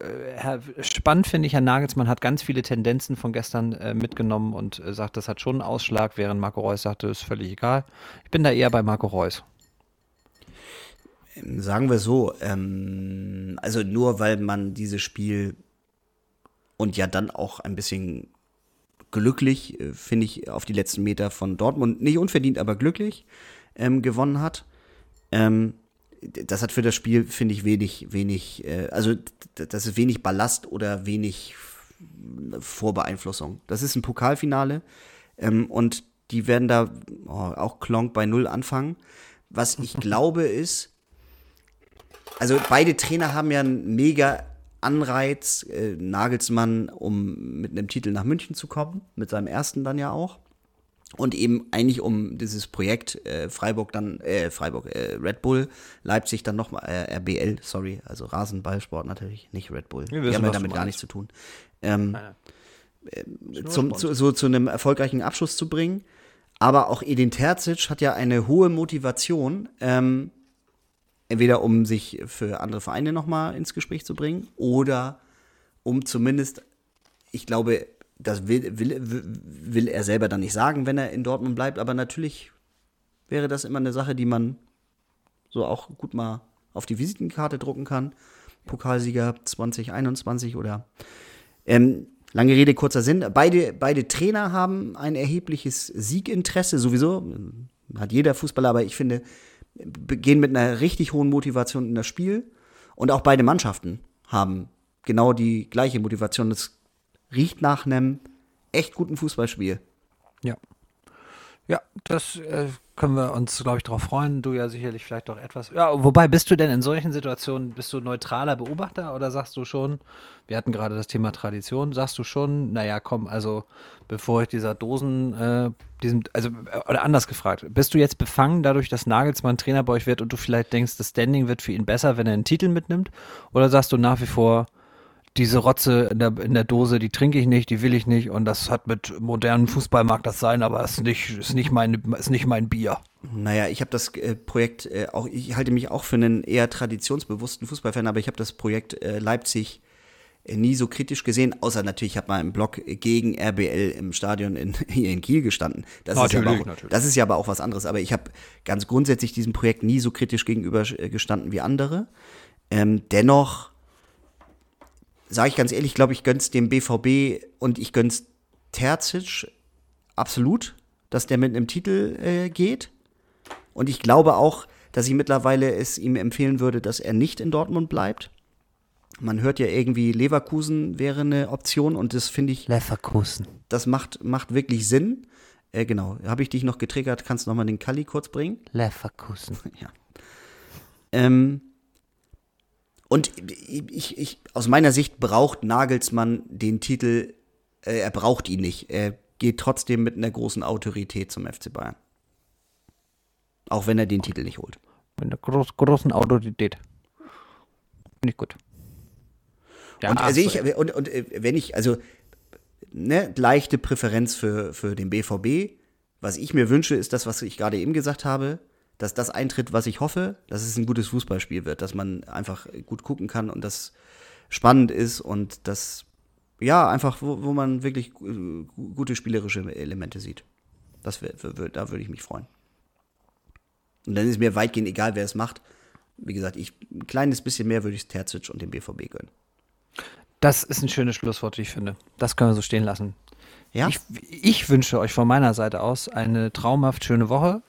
äh, Herr, spannend finde ich, Herr Nagelsmann hat ganz viele Tendenzen von gestern äh, mitgenommen und äh, sagt, das hat schon einen Ausschlag, während Marco Reus sagte, ist völlig egal. Ich bin da eher bei Marco Reus. Sagen wir so, ähm, also nur weil man dieses Spiel und ja dann auch ein bisschen glücklich, äh, finde ich, auf die letzten Meter von Dortmund, nicht unverdient, aber glücklich ähm, gewonnen hat. Ähm, das hat für das Spiel, finde ich, wenig, wenig, äh, also das ist wenig Ballast oder wenig Vorbeeinflussung. Das ist ein Pokalfinale ähm, und die werden da oh, auch Klonk bei Null anfangen. Was ich glaube ist, also beide Trainer haben ja einen mega Anreiz, äh, Nagelsmann, um mit einem Titel nach München zu kommen, mit seinem ersten dann ja auch. Und eben eigentlich um dieses Projekt äh, Freiburg dann, äh, Freiburg, äh, Red Bull, Leipzig dann nochmal, äh, RBL, sorry, also Rasenballsport natürlich, nicht Red Bull. Wir Die wissen, haben ja damit gar nichts zu tun. Ähm, nein. zum, zu, so zu einem erfolgreichen Abschluss zu bringen. Aber auch Edin Terzic hat ja eine hohe Motivation, ähm, entweder um sich für andere Vereine nochmal ins Gespräch zu bringen oder um zumindest, ich glaube, das will, will, will er selber dann nicht sagen, wenn er in Dortmund bleibt, aber natürlich wäre das immer eine Sache, die man so auch gut mal auf die Visitenkarte drucken kann. Pokalsieger 2021 oder ähm, lange Rede, kurzer Sinn. Beide, beide Trainer haben ein erhebliches Sieginteresse, sowieso. Hat jeder Fußballer, aber ich finde, gehen mit einer richtig hohen Motivation in das Spiel. Und auch beide Mannschaften haben genau die gleiche Motivation. Es riecht nach einem echt guten Fußballspiel. Ja. Ja, das äh, können wir uns, glaube ich, darauf freuen. Du ja sicherlich vielleicht doch etwas. Ja, wobei bist du denn in solchen Situationen, bist du neutraler Beobachter oder sagst du schon, wir hatten gerade das Thema Tradition, sagst du schon, naja, komm, also bevor ich dieser Dosen, äh, diesem, also, äh, oder anders gefragt, bist du jetzt befangen dadurch, dass Nagelsmann Trainer bei euch wird und du vielleicht denkst, das Standing wird für ihn besser, wenn er einen Titel mitnimmt? Oder sagst du nach wie vor, diese Rotze in der, in der Dose, die trinke ich nicht, die will ich nicht und das hat mit modernem Fußball mag das sein, aber ist nicht, ist nicht, mein, ist nicht mein Bier. Naja, ich habe das äh, Projekt äh, auch, ich halte mich auch für einen eher traditionsbewussten Fußballfan, aber ich habe das Projekt äh, Leipzig äh, nie so kritisch gesehen, außer natürlich, ich habe mal im Blog gegen RBL im Stadion in, hier in Kiel gestanden. Das ist, ja aber auch, das ist ja aber auch was anderes. Aber ich habe ganz grundsätzlich diesem Projekt nie so kritisch gegenüber äh, gestanden wie andere. Ähm, dennoch, sage ich ganz ehrlich, glaube ich, gönn's dem BVB und ich gönn's Terzic absolut, dass der mit einem Titel äh, geht. Und ich glaube auch, dass ich mittlerweile es ihm empfehlen würde, dass er nicht in Dortmund bleibt. Man hört ja irgendwie, Leverkusen wäre eine Option und das finde ich. Leverkusen. Das macht, macht wirklich Sinn. Äh, genau. Habe ich dich noch getriggert? Kannst du nochmal den Kalli kurz bringen? Leverkusen. ja. Ähm, und ich, ich, aus meiner Sicht braucht Nagelsmann den Titel, äh, er braucht ihn nicht. Er geht trotzdem mit einer großen Autorität zum FC Bayern. Auch wenn er den Titel nicht holt. Mit einer groß, großen Autorität. Finde ich gut. Ja, und, also ich, und, und äh, wenn ich, also ne, leichte Präferenz für, für den BVB. Was ich mir wünsche, ist das, was ich gerade eben gesagt habe, dass das eintritt, was ich hoffe, dass es ein gutes Fußballspiel wird, dass man einfach gut gucken kann und das spannend ist und das, ja, einfach, wo, wo man wirklich gute spielerische Elemente sieht. Das wär, da würde ich mich freuen. Und dann ist mir weitgehend egal, wer es macht. Wie gesagt, ich, ein kleines bisschen mehr würde ich Terzic und dem BVB gönnen. Das ist ein schönes Schlusswort, wie ich finde. Das können wir so stehen lassen. Ja? Ich, ich wünsche euch von meiner Seite aus eine traumhaft schöne Woche.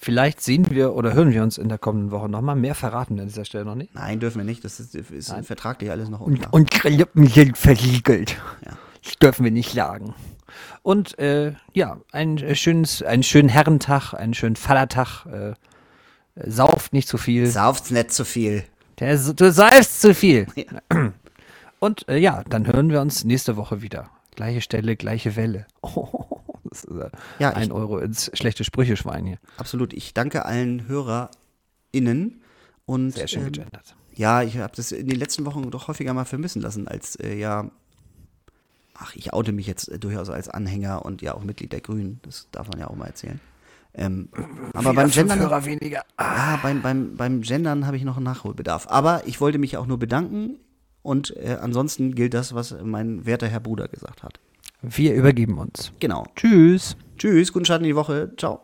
Vielleicht sehen wir oder hören wir uns in der kommenden Woche nochmal. Mehr verraten an dieser Stelle noch nicht. Nein, dürfen wir nicht. Das ist, ist vertraglich alles noch unklar. Und, und Grilllippen sind verriegelt. Ja. Das dürfen wir nicht sagen. Und äh, ja, ein äh, schönes, einen schönen Herrentag, einen schönen Vatertag. Äh, sauft nicht zu viel. Sauft nicht zu viel. Der, du saufst zu viel. Ja. Und äh, ja, dann hören wir uns nächste Woche wieder. Gleiche Stelle, gleiche Welle. Oh, das ist äh, ja, ein ich, Euro ins schlechte Sprüche-Schwein hier. Absolut. Ich danke allen HörerInnen. Und, Sehr schön ähm, gegendert. Ja, ich habe das in den letzten Wochen doch häufiger mal vermissen lassen, als äh, ja ach, ich oute mich jetzt äh, durchaus als Anhänger und ja auch Mitglied der Grünen. Das darf man ja auch mal erzählen. Ähm, aber beim Gendern, weniger. Ah. Beim, beim, beim Gendern habe ich noch einen Nachholbedarf. Aber ich wollte mich auch nur bedanken und äh, ansonsten gilt das, was mein werter Herr Bruder gesagt hat. Wir übergeben uns. Genau. Tschüss. Tschüss, guten Start in die Woche. Ciao.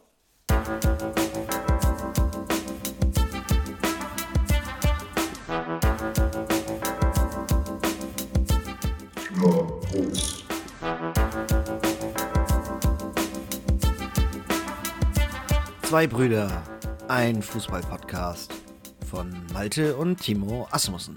Zwei Brüder, ein Fußballpodcast von Malte und Timo Asmussen.